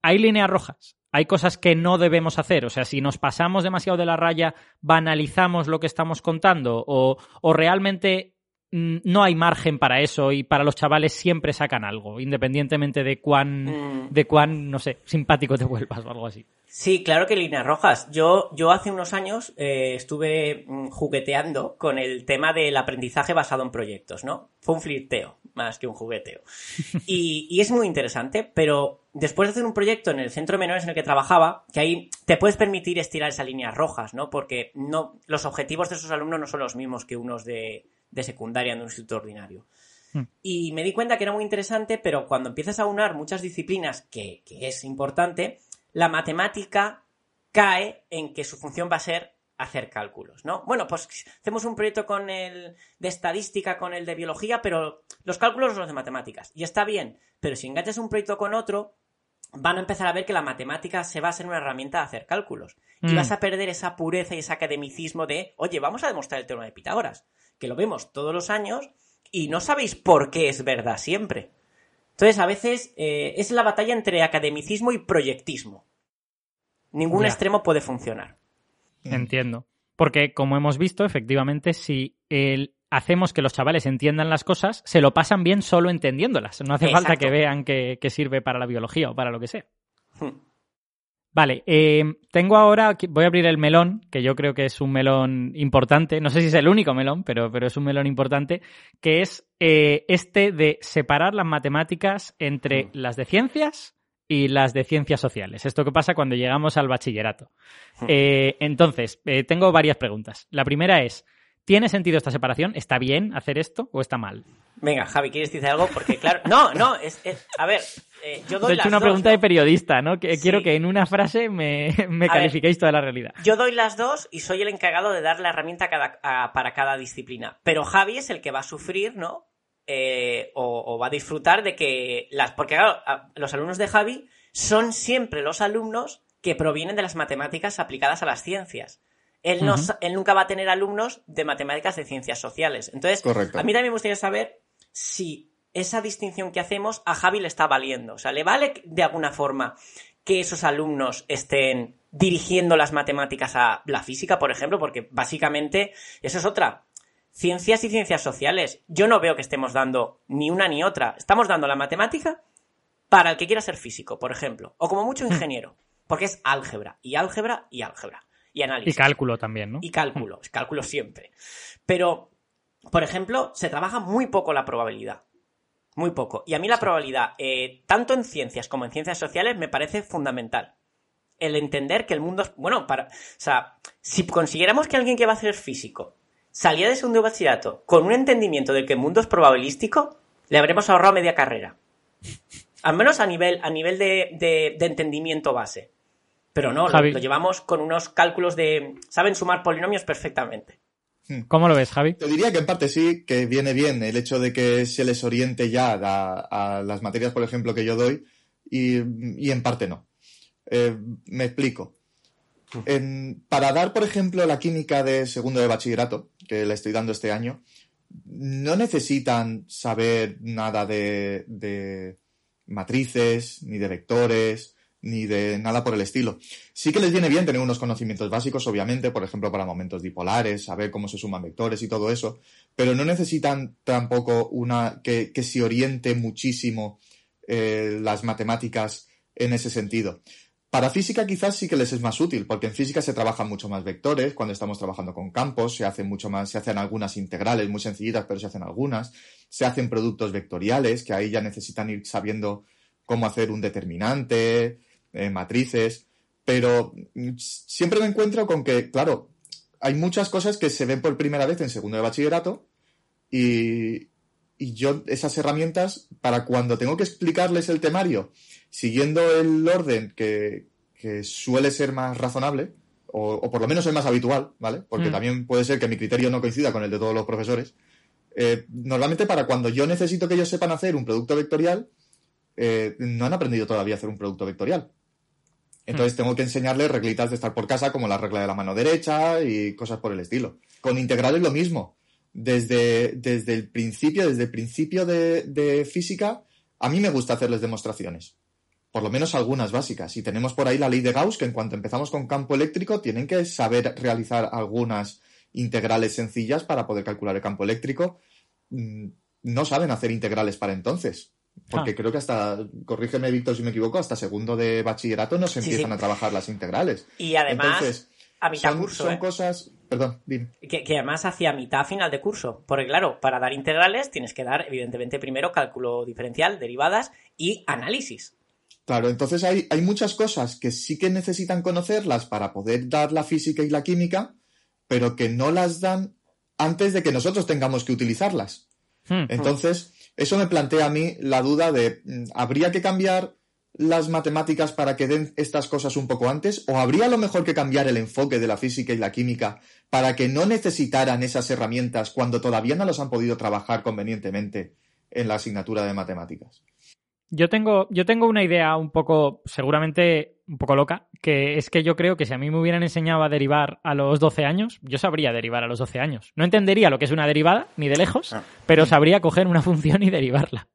hay líneas rojas, hay cosas que no debemos hacer. O sea, si nos pasamos demasiado de la raya, banalizamos lo que estamos contando o, o realmente mm, no hay margen para eso y para los chavales siempre sacan algo, independientemente de cuán, mm. de cuán, no sé, simpático te vuelvas o algo así. Sí, claro que líneas rojas. Yo, yo hace unos años eh, estuve mm, jugueteando con el tema del aprendizaje basado en proyectos, ¿no? Fue un flirteo más que un jugueteo. Y, y, es muy interesante, pero después de hacer un proyecto en el centro de menores en el que trabajaba, que ahí te puedes permitir estirar esas líneas rojas, ¿no? Porque no, los objetivos de esos alumnos no son los mismos que unos de, de secundaria en un instituto ordinario. Hmm. Y me di cuenta que era muy interesante, pero cuando empiezas a unar muchas disciplinas, que, que es importante, la matemática cae en que su función va a ser hacer cálculos, ¿no? Bueno, pues hacemos un proyecto con el de estadística, con el de biología, pero los cálculos son los de matemáticas. Y está bien, pero si enganchas un proyecto con otro, van a empezar a ver que la matemática se va a ser una herramienta de hacer cálculos. Y mm. vas a perder esa pureza y ese academicismo de, oye, vamos a demostrar el teorema de Pitágoras, que lo vemos todos los años y no sabéis por qué es verdad siempre. Entonces, a veces eh, es la batalla entre academicismo y proyectismo. Ningún extremo puede funcionar. Entiendo. Porque, como hemos visto, efectivamente, si hacemos que los chavales entiendan las cosas, se lo pasan bien solo entendiéndolas. No hace falta que vean que, sirve para la biología o para lo que sea. Hmm. Vale, eh, tengo ahora, voy a abrir el melón, que yo creo que es un melón importante, no sé si es el único melón, pero, pero es un melón importante, que es eh, este de separar las matemáticas entre mm. las de ciencias y las de ciencias sociales. Esto que pasa cuando llegamos al bachillerato. Mm. Eh, entonces, tengo varias preguntas. La primera es, ¿tiene sentido esta separación? ¿Está bien hacer esto o está mal? Venga, Javi, ¿quieres decir algo? Porque claro, no, no, es, a ver, eh, yo doy He hecho una pregunta de periodista, ¿no? Que, Quiero que en una frase me, me califiquéis toda la realidad. Yo doy las dos y soy el encargado de dar la herramienta para cada disciplina. Pero Javi es el que va a sufrir, ¿no? Eh, o, va a disfrutar de que las. Porque claro, los alumnos de Javi son siempre los alumnos que provienen de las matemáticas aplicadas a las ciencias. Él, no, él nunca va a tener alumnos de matemáticas de ciencias sociales. Entonces, a mí también me gustaría saber si esa distinción que hacemos a Javi le está valiendo. O sea, ¿le vale de alguna forma que esos alumnos estén dirigiendo las matemáticas a la física, por ejemplo? Porque básicamente eso es otra. Ciencias y ciencias sociales. Yo no veo que estemos dando ni una ni otra. Estamos dando la matemática para el que quiera ser físico, por ejemplo. O como mucho hmm. ingeniero. Porque es álgebra, y álgebra, y álgebra. Y análisis. Y cálculo también, ¿no? Y cálculo. Es cálculo siempre. Pero por ejemplo, se trabaja muy poco la probabilidad. Muy poco. Y a mí la probabilidad, eh, tanto en ciencias como en ciencias sociales, me parece fundamental. El entender que el mundo es. Bueno, para. O sea, si consiguiéramos que alguien que va a ser físico salía de segundo bachillerato con un entendimiento de que el mundo es probabilístico, le habremos ahorrado media carrera. Al menos a nivel, a nivel de, entendimiento base. Pero no, lo, llevamos con unos cálculos de. Saben sumar polinomios perfectamente. Hmm. ¿Cómo lo ves, Javi? Te diría que en parte sí, que viene bien el hecho de que se les oriente ya a, las materias, por ejemplo, que yo doy, y, en parte no. Eh, me explico. Para dar, por ejemplo, la química de segundo de bachillerato, que le estoy dando este año, no necesitan saber nada de matrices, ni de vectores, ni de nada por el estilo. Sí que les viene bien tener unos conocimientos básicos, obviamente, por ejemplo, para momentos dipolares, saber cómo se suman vectores y todo eso, pero no necesitan tampoco una que, se oriente muchísimo eh, las matemáticas en ese sentido. Para física quizás sí que les es más útil, porque en física se trabajan mucho más vectores, cuando estamos trabajando con campos, se hacen mucho más, se hacen algunas integrales muy sencillitas, pero se hacen algunas, se hacen productos vectoriales, que ahí ya necesitan ir sabiendo cómo hacer un determinante, eh, matrices, pero siempre me encuentro con que, claro, hay muchas cosas que se ven por primera vez en segundo de bachillerato y, yo esas herramientas, para cuando tengo que explicarles el temario, siguiendo el orden que, suele ser más razonable, o, por lo menos es más habitual, ¿vale? Porque mm. también puede ser que mi criterio no coincida con el de todos los profesores. Eh, normalmente para cuando yo necesito que ellos sepan hacer un producto vectorial, eh, no han aprendido todavía a hacer un producto vectorial. Entonces tengo que enseñarles reglitas de estar por casa, como la regla de la mano derecha y cosas por el estilo. Con integrales lo mismo. Desde, desde el principio, desde el principio de, física, a mí me gusta hacerles demostraciones. Por lo menos algunas básicas. Y tenemos por ahí la ley de Gauss, que en cuanto empezamos con campo eléctrico, tienen que saber realizar algunas integrales sencillas para poder calcular el campo eléctrico. Mm, no saben hacer integrales para entonces. Porque ah. creo que hasta, corrígeme Víctor si me equivoco, hasta segundo de bachillerato no se empiezan a trabajar las integrales. Y además, a mitad son, curso. Son ¿eh? cosas. Perdón, dime. Que, además hacia mitad final de curso. Porque claro, para dar integrales tienes que dar, evidentemente, primero cálculo diferencial, derivadas y análisis. Claro, entonces hay, hay muchas cosas que sí que necesitan conocerlas para poder dar la física y la química, pero que no las dan antes de que nosotros tengamos que utilizarlas. Hmm. Entonces, eso me plantea a mí la duda de, mm, ¿habría que cambiar las matemáticas para que den estas cosas un poco antes? ¿O habría a lo mejor que cambiar el enfoque de la física y la química para que no necesitaran esas herramientas cuando todavía no los han podido trabajar convenientemente en la asignatura de matemáticas? Yo tengo, yo tengo una idea un poco, seguramente un poco loca, que es que yo creo que si a mí me hubieran enseñado a derivar a los 12 años, yo sabría derivar a los 12 años. No entendería lo que es una derivada, ni de lejos, ah. pero sabría coger una función y derivarla.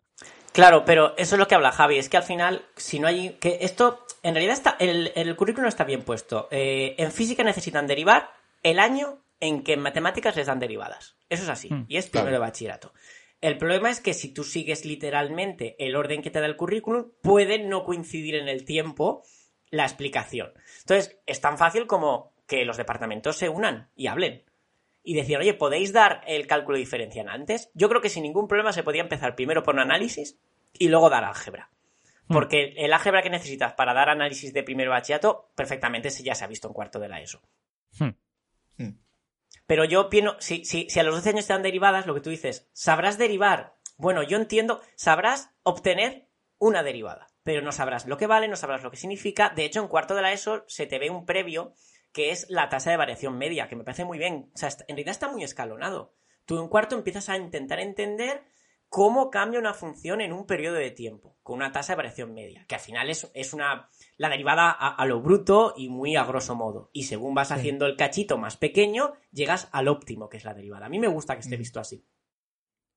Claro, pero eso es lo que habla Javi, es que al final, si no hay... que Esto, en realidad, está el, el currículum está bien puesto. Eh, en física necesitan derivar el año en que en matemáticas les dan derivadas. Eso es así, hmm. y es primero de bachillerato. El problema es que si tú sigues literalmente el orden que te da el currículum, puede no coincidir en el tiempo la explicación. Entonces, es tan fácil como que los departamentos se unan y hablen. Y decir, oye, ¿podéis dar el cálculo diferencial antes? Yo creo que sin ningún problema se podía empezar primero por un análisis y luego dar álgebra. Hmm. Porque el álgebra que necesitas para dar análisis de primer bachillerato, perfectamente ya se ha visto en cuarto de la ESO. Hmm. Hmm. Pero yo pienso, si, si, si a los 12 años te dan derivadas, lo que tú dices, sabrás derivar. Bueno, yo entiendo, sabrás obtener una derivada, pero no sabrás lo que vale, no sabrás lo que significa. De hecho, en cuarto de la ESO se te ve un previo que es la tasa de variación media, que me parece muy bien. O sea, en realidad está muy escalonado. Tú en cuarto empiezas a intentar entender cómo cambia una función en un periodo de tiempo, con una tasa de variación media, que al final es, es una, la derivada a, lo bruto y muy a grosso modo. Y según vas haciendo el cachito más pequeño, llegas al óptimo, que es la derivada. A mí me gusta que esté visto así.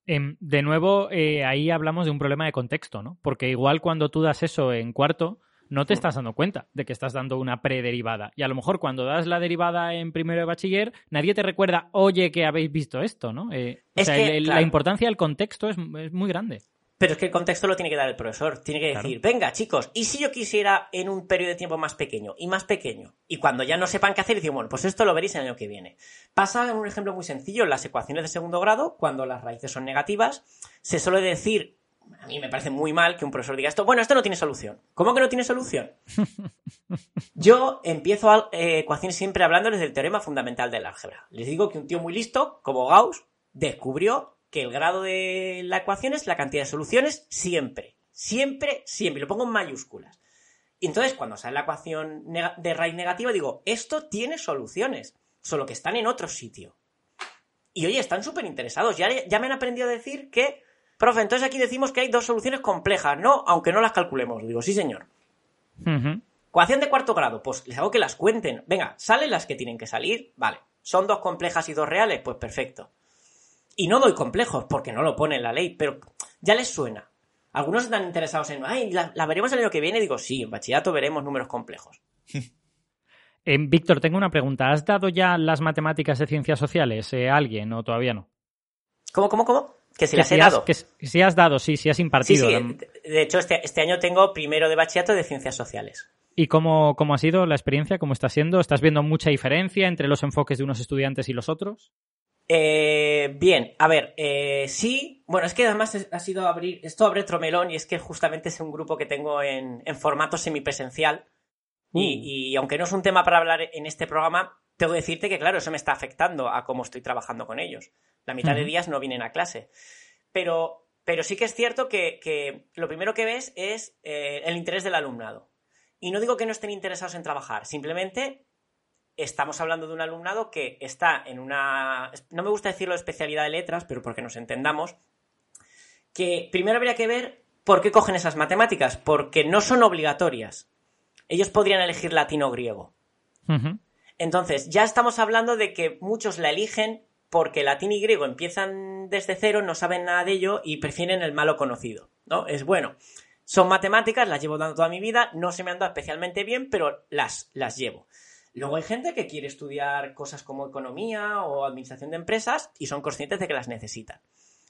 Em, de nuevo, eh, ahí hablamos de un problema de contexto, ¿no? Porque igual cuando tú das eso en cuarto, no te estás dando cuenta de que estás dando una prederivada. Y a lo mejor cuando das la derivada en primero de bachiller, nadie te recuerda, oye, que habéis visto esto, ¿no? Eh, o sea, la importancia del contexto es, muy grande. Pero es que el contexto lo tiene que dar el profesor. Tiene que decir, venga, chicos, ¿y si yo quisiera en un periodo de tiempo más pequeño y más pequeño? Y cuando ya no sepan qué hacer, dicen, bueno, pues esto lo veréis el año que viene. Pasa en un ejemplo muy sencillo, en las ecuaciones de segundo grado, cuando las raíces son negativas, se suele decir a mí me parece muy mal que un profesor diga esto, bueno, esto no tiene solución. ¿Cómo que no tiene solución? Yo empiezo a, eh, ecuaciones siempre hablándoles del teorema fundamental del álgebra. Les digo que un tío muy listo, como Gauss, descubrió que el grado de la ecuación es la cantidad de soluciones siempre. Siempre, siempre. Lo pongo en mayúsculas. Y entonces, cuando sale la ecuación de raíz negativa, digo, esto tiene soluciones, solo que están en otro sitio. Y oye, están súper interesados. Ya, ya me han aprendido a decir que Profe, entonces aquí decimos que hay dos soluciones complejas, ¿no? Aunque no las calculemos. Digo, sí, señor. Ecuación de cuarto grado, pues les hago que las cuenten. Venga, ¿salen las que tienen que salir? Vale. ¿Son dos complejas y dos reales? Pues perfecto. Y no doy complejos, porque no lo pone en la ley, pero ya les suena. Algunos están interesados en, ay, la, veremos el año que viene. Digo, sí, en bachillerato veremos números complejos. Eh, Víctor, tengo una pregunta. ¿Has dado ya las matemáticas de ciencias sociales eh, a alguien o todavía no? ¿Cómo, cómo, cómo? Que si las he dado. que si has dado, sí, sí has impartido. Sí, De hecho, este, este, año tengo primero de bachillerato de ciencias sociales. ¿Y cómo, cómo ha sido la experiencia? ¿Cómo está siendo? ¿Estás viendo mucha diferencia entre los enfoques de unos estudiantes y los otros? Eh, bien, a ver, eh, sí, bueno, es que además ha sido abrir, esto abre otro melón y es que justamente es un grupo que tengo en, en formato semipresencial y, uh. y, aunque no es un tema para hablar en este programa, tengo que decirte que claro, eso me está afectando a cómo estoy trabajando con ellos. La mitad de días no vienen a clase. Pero, pero sí que es cierto que, lo primero que ves es eh, el interés del alumnado. Y no digo que no estén interesados en trabajar, simplemente estamos hablando de un alumnado que está en una, no me gusta decirlo especialidad de letras, pero porque nos entendamos, que primero habría que ver por qué cogen esas matemáticas, porque no son obligatorias. Ellos podrían elegir latino o griego. Entonces, ya estamos hablando de que muchos la eligen porque latín y griego empiezan desde cero, no saben nada de ello y prefieren el malo conocido, ¿no? Es bueno. Son matemáticas, las llevo dando toda mi vida, no se me han dado especialmente bien, pero las, las llevo. Luego hay gente que quiere estudiar cosas como economía o administración de empresas y son conscientes de que las necesitan.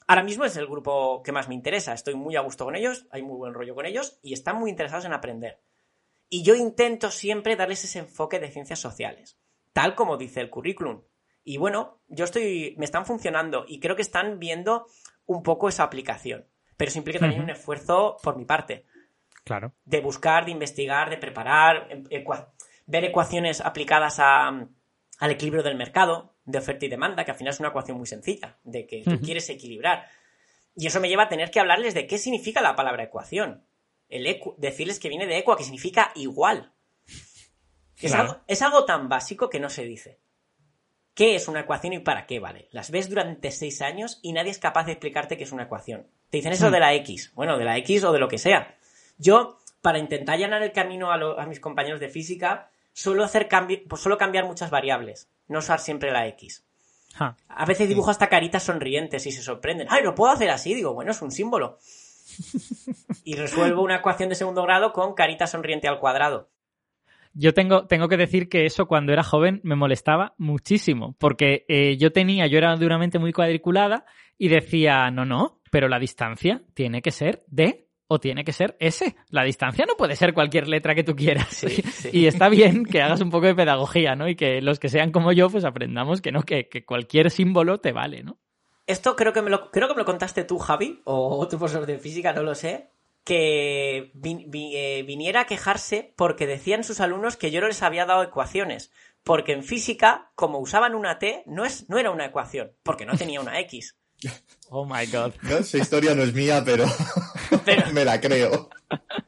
Ahora mismo es el grupo que más me interesa, estoy muy a gusto con ellos, hay muy buen rollo con ellos y están muy interesados en aprender. Y yo intento siempre darles ese enfoque de ciencias sociales, tal como dice el currículum. Y bueno, yo estoy, me están funcionando y creo que están viendo un poco esa aplicación. Pero eso implica también un esfuerzo por mi parte. Claro. De buscar, de investigar, de preparar, em, ver ecuaciones aplicadas al equilibrio del mercado, de oferta y demanda, que al final es una ecuación muy sencilla, de que tú quieres equilibrar. Y eso me lleva a tener que hablarles de qué significa la palabra ecuación. El decirles que viene de equa, que significa igual. es algo tan básico que no se dice. ¿Qué es una ecuación y para qué vale? Las ves durante seis años y nadie es capaz de explicarte qué es una ecuación. Te dicen eso hmm. de la X, bueno, de la X o de lo que sea. Yo, para intentar llenar el camino a, mis compañeros de física, suelo hacer pues suelo cambiar muchas variables, no usar siempre la X. A veces dibujo hasta caritas sonrientes y se sorprenden. ¡Ay, lo puedo hacer así! Digo, bueno, es un símbolo. Y resuelvo una ecuación de segundo grado con carita sonriente al cuadrado. Yo tengo, tengo que decir que eso cuando era joven me molestaba muchísimo, porque eh, yo tenía, yo era duramente muy cuadriculada y decía, no, no, pero la distancia tiene que ser D o tiene que ser S. La distancia no puede ser cualquier letra que tú quieras. Y está bien que hagas un poco de pedagogía, ¿no? Y que los que sean como yo, pues aprendamos que no, que, que cualquier símbolo te vale, ¿no? Esto creo que me lo, creo que me lo contaste tú, Javi, o otro profesor de física, no lo sé que eh, viniera a quejarse porque decían sus alumnos que yo no les había dado ecuaciones. porque en física, como usaban una T, no, es, no era una ecuación, porque no tenía una X. Oh my god. esa historia no es mía, pero, me la creo.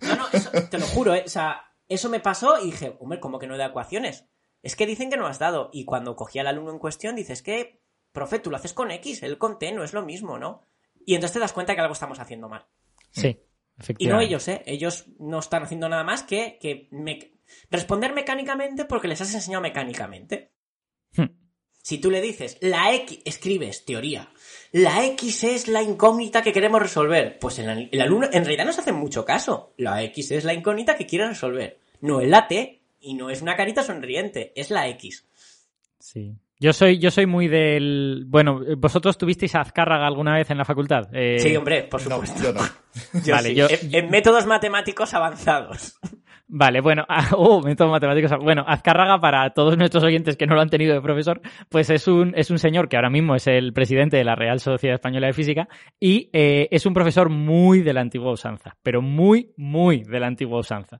No, no, te lo juro, ¿eh? o sea, eso me pasó y dije, hombre, ¿cómo que no da ecuaciones? Es que dicen que no has dado. Y cuando cogí al alumno en cuestión, dices que, profe, tú lo haces con X, él con T, no es lo mismo, ¿no? Y entonces te das cuenta que algo estamos haciendo mal. Sí, efectivamente. Y no ellos, ¿eh? Ellos no están haciendo nada más que, que responder mecánicamente porque les has enseñado mecánicamente. Hmm. Si tú le dices, la X, escribes teoría, la X es la incógnita que queremos resolver, pues el, el alumno en realidad no se hace mucho caso. La X es la incógnita que quiere resolver. No es la T y no es una carita sonriente, es la X. Sí. Yo soy, yo soy muy del. Bueno, ¿vosotros tuvisteis Azcárraga alguna vez en la facultad? Eh, sí, hombre, por supuesto. yo no. vale, yo... En, métodos matemáticos avanzados. Vale, bueno, oh, métodos matemáticos. Bueno, Azcárraga, para todos nuestros oyentes que no lo han tenido de profesor, pues es un, es un señor que ahora mismo es el presidente de la Real Sociedad Española de Física y eh, es un profesor muy de la antigua usanza, pero muy, muy de la antigua usanza.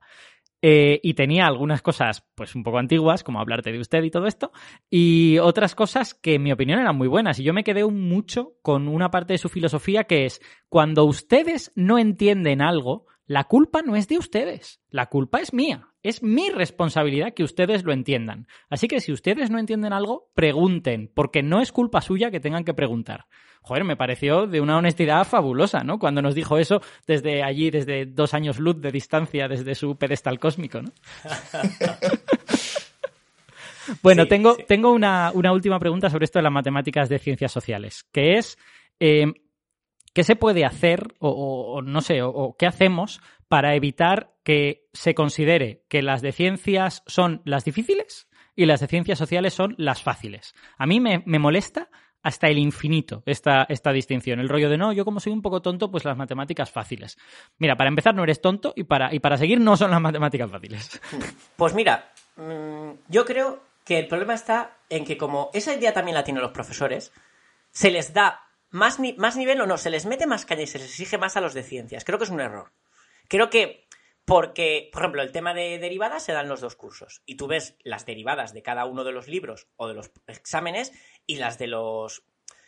Eh, y tenía algunas cosas, pues un poco antiguas, como hablarte de usted y todo esto, y otras cosas que en mi opinión eran muy buenas. Y yo me quedé mucho con una parte de su filosofía que es, cuando ustedes no entienden algo, la culpa no es de ustedes, la culpa es mía. Es mi responsabilidad que ustedes lo entiendan. Así que si ustedes no entienden algo, pregunten, porque no es culpa suya que tengan que preguntar joder, me pareció de una honestidad fabulosa, ¿no? Cuando nos dijo eso desde allí, desde dos años luz de distancia, desde su pedestal cósmico, ¿no? bueno, tengo, tengo una, última pregunta sobre esto de las matemáticas de ciencias sociales, que es, eh, ¿qué se puede hacer, o, no sé, o, qué hacemos para evitar que se considere que las de ciencias son las difíciles y las de ciencias sociales son las fáciles? A mí me, me molesta hasta el infinito esta, esta distinción. El rollo de no, yo como soy un poco tonto, pues las matemáticas fáciles. Mira, para empezar no eres tonto y para, y para seguir no son las matemáticas fáciles. Pues mira, mm, yo creo que el problema está en que como esa idea también la tienen los profesores, se les da más, más nivel o no, se les mete más caña y se les exige más a los de ciencias. Creo que es un error. Creo que porque, por ejemplo, el tema de derivadas se dan los dos cursos y tú ves las derivadas de cada uno de los libros o de los exámenes y las de los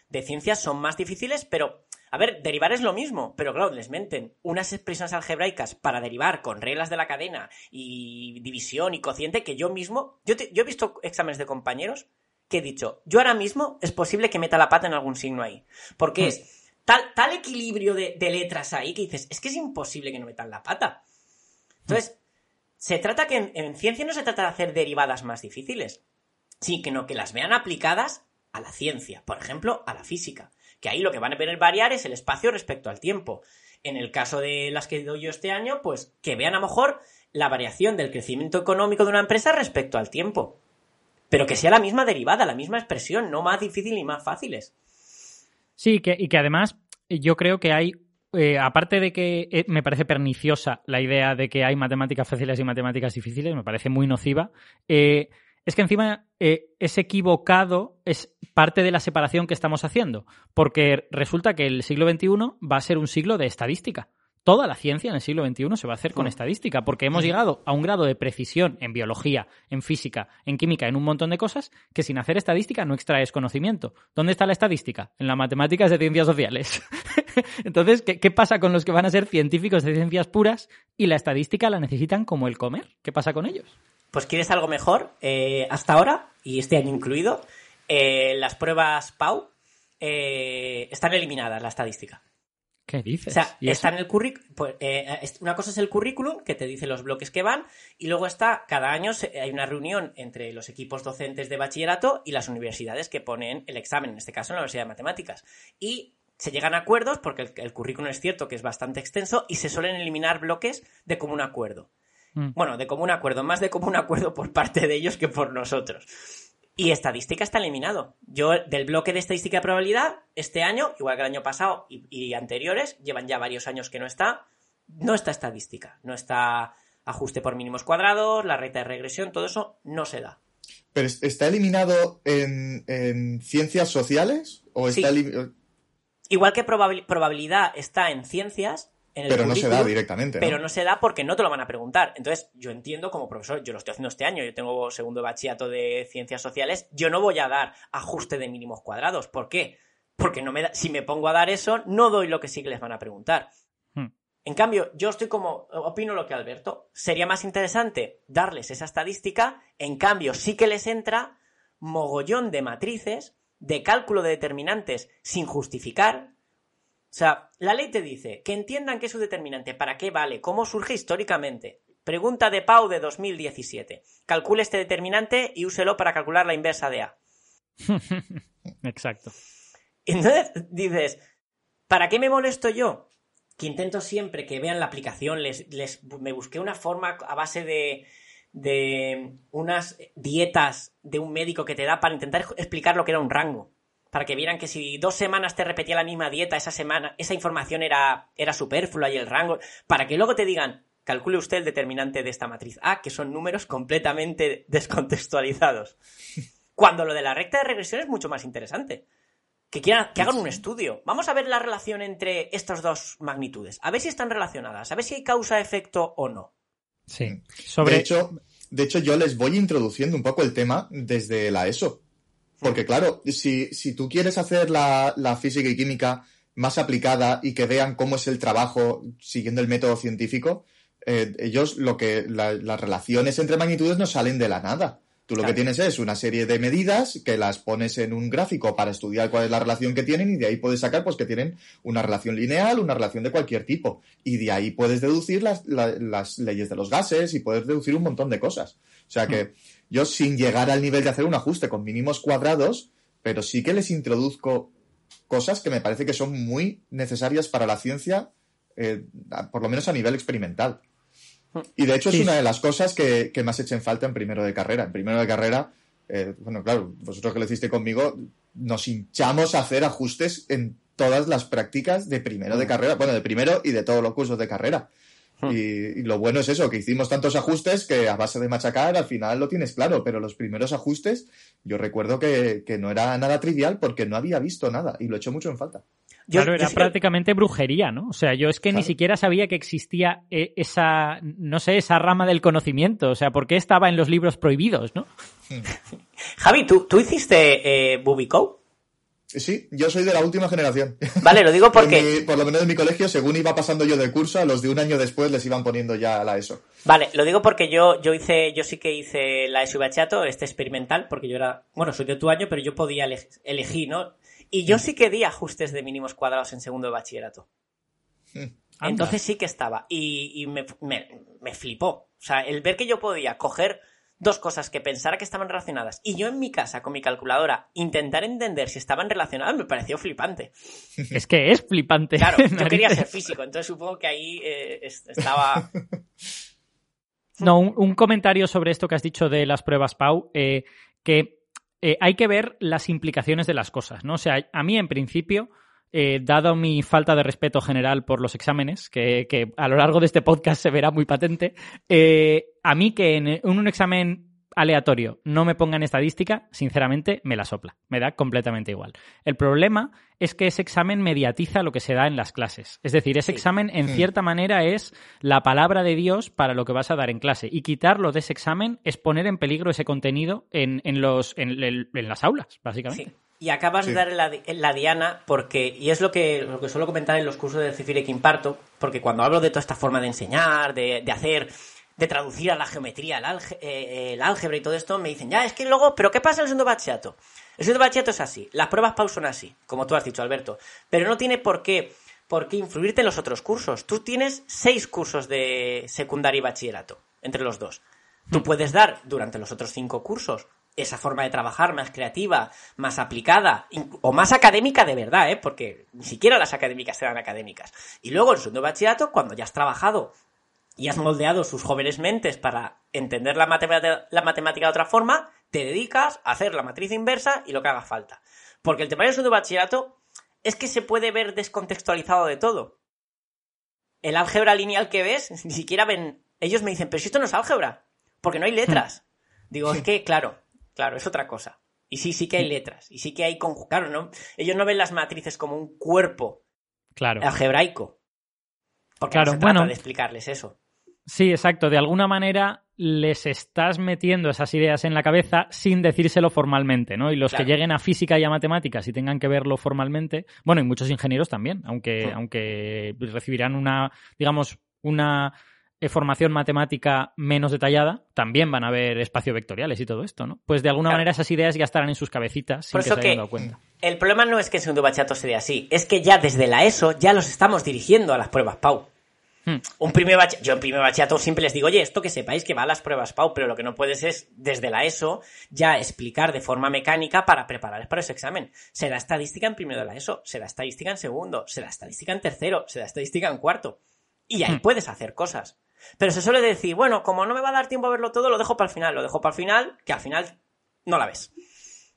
de ciencias son más difíciles, pero a ver, derivar es lo mismo, pero claro, les menten unas expresiones algebraicas para derivar con reglas de la cadena y división y cociente que yo mismo, yo, yo he visto exámenes de compañeros que he dicho, yo ahora mismo es posible que meta la pata en algún signo ahí, porque hmm. es tal, tal equilibrio de, de letras ahí que dices, es que es imposible que no metan la pata. Entonces, se trata que en, ciencia no se trata de hacer derivadas más difíciles, sino que las vean aplicadas a la ciencia, por ejemplo, a la física, que ahí lo que van a ver variar es el espacio respecto al tiempo. En el caso de las que doy yo este año, pues que vean a lo mejor la variación del crecimiento económico de una empresa respecto al tiempo. Pero que sea la misma derivada, la misma expresión, no más difícil ni más fáciles. Sí, que, y que además yo creo que hay eh, aparte de que eh, me parece perniciosa la idea de que hay matemáticas fáciles y matemáticas difíciles, me parece muy nociva, eh, es que encima es equivocado, es parte de la separación que estamos haciendo, porque resulta que el siglo XXI va a ser un siglo de estadística toda la ciencia en el siglo XXI se va a hacer con estadística, porque hemos llegado a un grado de precisión en biología, en física, en química, en un montón de cosas, que sin hacer estadística no extraes conocimiento. ¿Dónde está la estadística? En las matemáticas de ciencias sociales. Entonces, ¿qué, pasa con los que van a ser científicos de ciencias puras y la estadística la necesitan como el comer? ¿Qué pasa con ellos? Pues quieres algo mejor. Eh, hasta ahora, y este año incluido, eh, las pruebas PAU eh, están eliminadas, la estadística. ¿Qué dices? O sea, está en el currículum. Pues, eh, una cosa es el currículum, que te dice los bloques que van, y luego está, cada año hay una reunión entre los equipos docentes de bachillerato y las universidades que ponen el examen, en este caso en la Universidad de Matemáticas. Y se llegan a acuerdos, porque el, currículum es cierto que es bastante extenso, y se suelen eliminar bloques de común acuerdo. Mm. Bueno, de común acuerdo, más de común acuerdo por parte de ellos que por nosotros. Y estadística está eliminado. Yo, del bloque de estadística de probabilidad, este año, igual que el año pasado y, anteriores, llevan ya varios años que no está, no está estadística. No está ajuste por mínimos cuadrados, la reta de regresión, todo eso no se da. ¿Pero está eliminado en, ciencias sociales? ¿O está Igual que probabilidad está en ciencias, pero no se da directamente. Pero no se da porque no te lo van a preguntar. Entonces, yo entiendo como profesor, yo lo estoy haciendo este año, yo tengo segundo de bachillerato de ciencias sociales, yo no voy a dar ajuste de mínimos cuadrados. ¿Por qué? Porque no me da, si me pongo a dar eso, no doy lo que sí que les van a preguntar. Hmm. En cambio, yo estoy como, opino lo que Alberto, sería más interesante darles esa estadística, en cambio sí que les entra mogollón de matrices, de cálculo de determinantes sin justificar, o sea, la ley te dice que entiendan qué es su determinante, para qué vale, cómo surge históricamente. Pregunta de Pau de 2017. Calcule este determinante y úselo para calcular la inversa de A. Exacto. Entonces dices, ¿para qué me molesto yo? Que intento siempre que vean la aplicación, les, les me busqué una forma a base de, de unas dietas de un médico que te da para intentar explicar lo que era un rango para que vieran que si dos semanas te repetía la misma dieta, esa semana, esa información era, era superflua y el rango, para que luego te digan, calcule usted el determinante de esta matriz A, que son números completamente descontextualizados. Cuando lo de la recta de regresión es mucho más interesante. Que, quieran, que hagan un estudio. Vamos a ver la relación entre estas dos magnitudes. A ver si están relacionadas. A ver si hay causa-efecto o no. Sí. Sobre... De, hecho, de hecho, yo les voy introduciendo un poco el tema desde la ESO. Porque claro, si, si tú quieres hacer la, la, física y química más aplicada y que vean cómo es el trabajo siguiendo el método científico, eh, ellos lo que las relaciones entre magnitudes no salen de la nada. Tú lo que tienes es una serie de medidas que las pones en un gráfico para estudiar cuál es la relación que tienen y de ahí puedes sacar pues que tienen una relación lineal, una relación de cualquier tipo. Y de ahí puedes deducir las, las leyes de los gases y puedes deducir un montón de cosas. O sea que... Hmm yo sin llegar al nivel de hacer un ajuste con mínimos cuadrados, pero sí que les introduzco cosas que me parece que son muy necesarias para la ciencia, eh, por lo menos a nivel experimental. Y de hecho es una de las cosas que, más echen falta en primero de carrera. En primero de carrera, eh, bueno, claro, vosotros que lo hiciste conmigo, nos hinchamos a hacer ajustes en todas las prácticas de primero de mm. carrera, bueno, de primero y de todos los cursos de carrera. Hmm. Y, lo bueno es eso, que hicimos tantos ajustes que a base de machacar al final lo tienes claro, pero los primeros ajustes yo recuerdo que, no era nada trivial porque no había visto nada y lo he hecho mucho en falta. claro, era prácticamente brujería, ¿no? O sea, yo es que ni siquiera sabía que existía eh, esa, no sé, esa rama del conocimiento. O sea, ¿por qué estaba en los libros prohibidos, no? Hmm. Javi, ¿tú, ¿tú hiciste eh, Sí, yo soy de la última generación. Vale, lo digo porque... por lo menos en mi colegio, según iba pasando yo de curso, a los de un año después les iban poniendo ya la ESO. Vale, lo digo porque yo, yo hice, yo sí que hice la ESO y bachato, este experimental, porque yo era, bueno, soy de tu año, pero yo podía elegir, ¿no? Y yo mm. sí que di ajustes de mínimos cuadrados en segundo de bachillerato. Mm. Entonces sí que estaba. Y, me, me flipó. O sea, el ver que yo podía coger dos cosas que pensara que estaban relacionadas y yo en mi casa con mi calculadora intentar entender si estaban relacionadas me pareció flipante. Es que es flipante. Claro, yo quería ser físico, entonces supongo que ahí eh, estaba... No, un, comentario sobre esto que has dicho de las pruebas Pau, eh, que eh, hay que ver las implicaciones de las cosas, ¿no? O sea, a mí en principio eh, dado mi falta de respeto general por los exámenes, que, a lo largo de este podcast se verá muy patente, eh, a mí que en un examen aleatorio no me pongan estadística, sinceramente me la sopla, me da completamente igual. El problema es que ese examen mediatiza lo que se da en las clases. Es decir, ese examen en cierta manera es la palabra de Dios para lo que vas a dar en clase. Y quitarlo de ese examen es poner en peligro ese contenido en, los, en, las aulas, básicamente y acabas de dar la, diana porque, y es lo que, lo que suelo comentar en los cursos de Cifire que imparto, porque cuando hablo de toda esta forma de enseñar, de, hacer, de traducir a la geometría, eh, el, álgebra y todo esto, me dicen, ya, es que luego, pero ¿qué pasa en el segundo bachillerato? El segundo bachillerato es así, las pruebas PAU son así, como tú has dicho, Alberto, pero no tiene por qué, por qué influirte en los otros cursos. Tú tienes seis cursos de secundaria y bachillerato, entre los dos. Tú puedes dar durante los otros cinco cursos esa forma de trabajar más creativa, más aplicada o más académica de verdad, ¿eh? porque ni siquiera las académicas eran académicas. Y luego en su segundo bachillerato, cuando ya has trabajado y has moldeado sus jóvenes mentes para entender la, la matemática de otra forma, te dedicas a hacer la matriz inversa y lo que haga falta. Porque el tema del segundo bachillerato es que se puede ver descontextualizado de todo. El álgebra lineal que ves, ni siquiera ven. Ellos me dicen, pero si esto no es álgebra, porque no hay letras. Digo, es que, claro, Claro, es otra cosa. Y sí, sí que hay letras. Y sí que hay Claro, ¿no? Ellos no ven las matrices como un cuerpo claro. algebraico. Porque claro, no se trata bueno, de explicarles eso. Sí, exacto. De alguna manera les estás metiendo esas ideas en la cabeza sin decírselo formalmente, ¿no? Y los que lleguen a física y a matemáticas y tengan que verlo formalmente, bueno, y muchos ingenieros también, aunque, aunque recibirán una, digamos, una formación matemática menos detallada, también van a ver espacio vectoriales y todo esto, ¿no? Pues de alguna manera esas ideas ya estarán en sus cabecitas sin que se hayan dado cuenta. El problema no es que el segundo bachillerato sea así, es que ya desde la ESO ya los estamos dirigiendo a las pruebas PAU. Hmm. Un primer yo en primer bachillerato siempre les digo, oye, esto que sepáis que va a las pruebas PAU, pero lo que no puedes es, desde la ESO, ya explicar de forma mecánica para prepararles para ese examen. Será estadística en primero de la ESO, será estadística en segundo, será estadística en tercero, será estadística en cuarto. Y ahí hmm. puedes hacer cosas. Pero se suele decir, bueno, como no me va a dar tiempo a verlo todo, lo dejo para el final. Lo dejo para el final, que al final no la ves.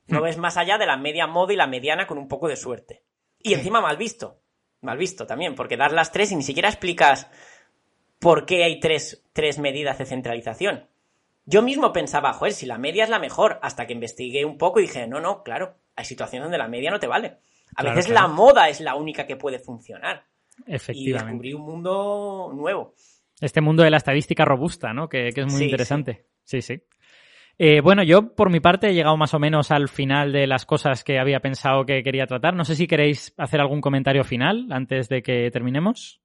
No hmm. ves más allá de la media moda y la mediana con un poco de suerte. Y encima mal visto. Mal visto también, porque das las tres y ni siquiera explicas por qué hay tres, tres medidas de centralización. Yo mismo pensaba, joder, si la media es la mejor, hasta que investigué un poco y dije, no, no, claro, hay situaciones donde la media no te vale. A veces la moda es la única que puede funcionar. Efectivamente. Y descubrí un mundo nuevo. Este mundo de la estadística robusta, ¿no? Que, es muy interesante. Sí, sí. Eh, bueno, yo por mi parte he llegado más o menos al final de las cosas que había pensado que quería tratar. No sé si queréis hacer algún comentario final antes de que terminemos.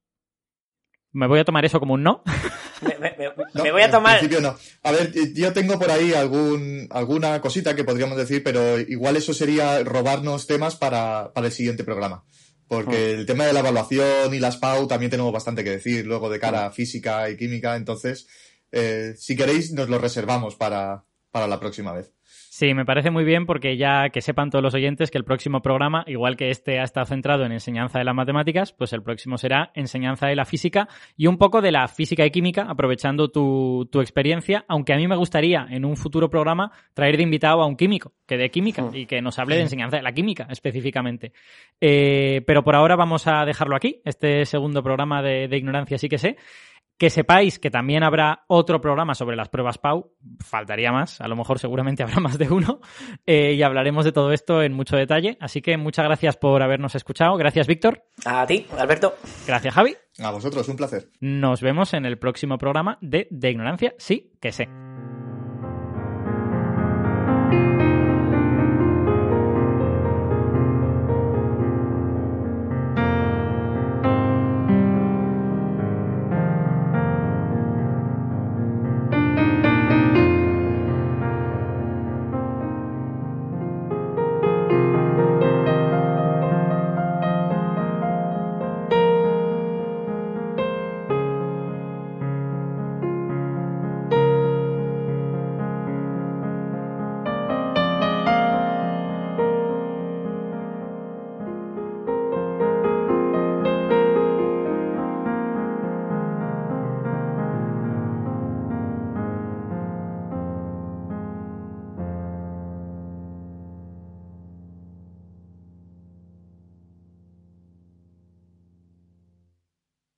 Me voy a tomar eso como un no. Me, voy a tomar. En principio no. A ver, yo tengo por ahí algún, alguna cosita que podríamos decir, pero igual eso sería robarnos temas para, para el siguiente programa. Porque mm. el tema de la evaluación y las PAU también tenemos bastante que decir luego de cara a física y química. Entonces, eh, si queréis, nos lo reservamos para, para la próxima vez. Sí, me parece muy bien porque ya que sepan todos los oyentes que el próximo programa, igual que este ha estado centrado en enseñanza de las matemáticas, pues el próximo será enseñanza de la física y un poco de la física y química, aprovechando tu, tu experiencia, aunque a mí me gustaría en un futuro programa traer de invitado a un químico, que de química y que nos hable de enseñanza de la química específicamente. Eh, pero por ahora vamos a dejarlo aquí, este segundo programa de, de Ignorancia sí que sé. Que sepáis que también habrá otro programa sobre las pruebas PAU, faltaría más, a lo mejor seguramente habrá más de uno, eh, y hablaremos de todo esto en mucho detalle. Así que muchas gracias por habernos escuchado. Gracias, Víctor. A ti, Alberto. Gracias, Javi. A vosotros, un placer. Nos vemos en el próximo programa de De Ignorancia, sí que sé.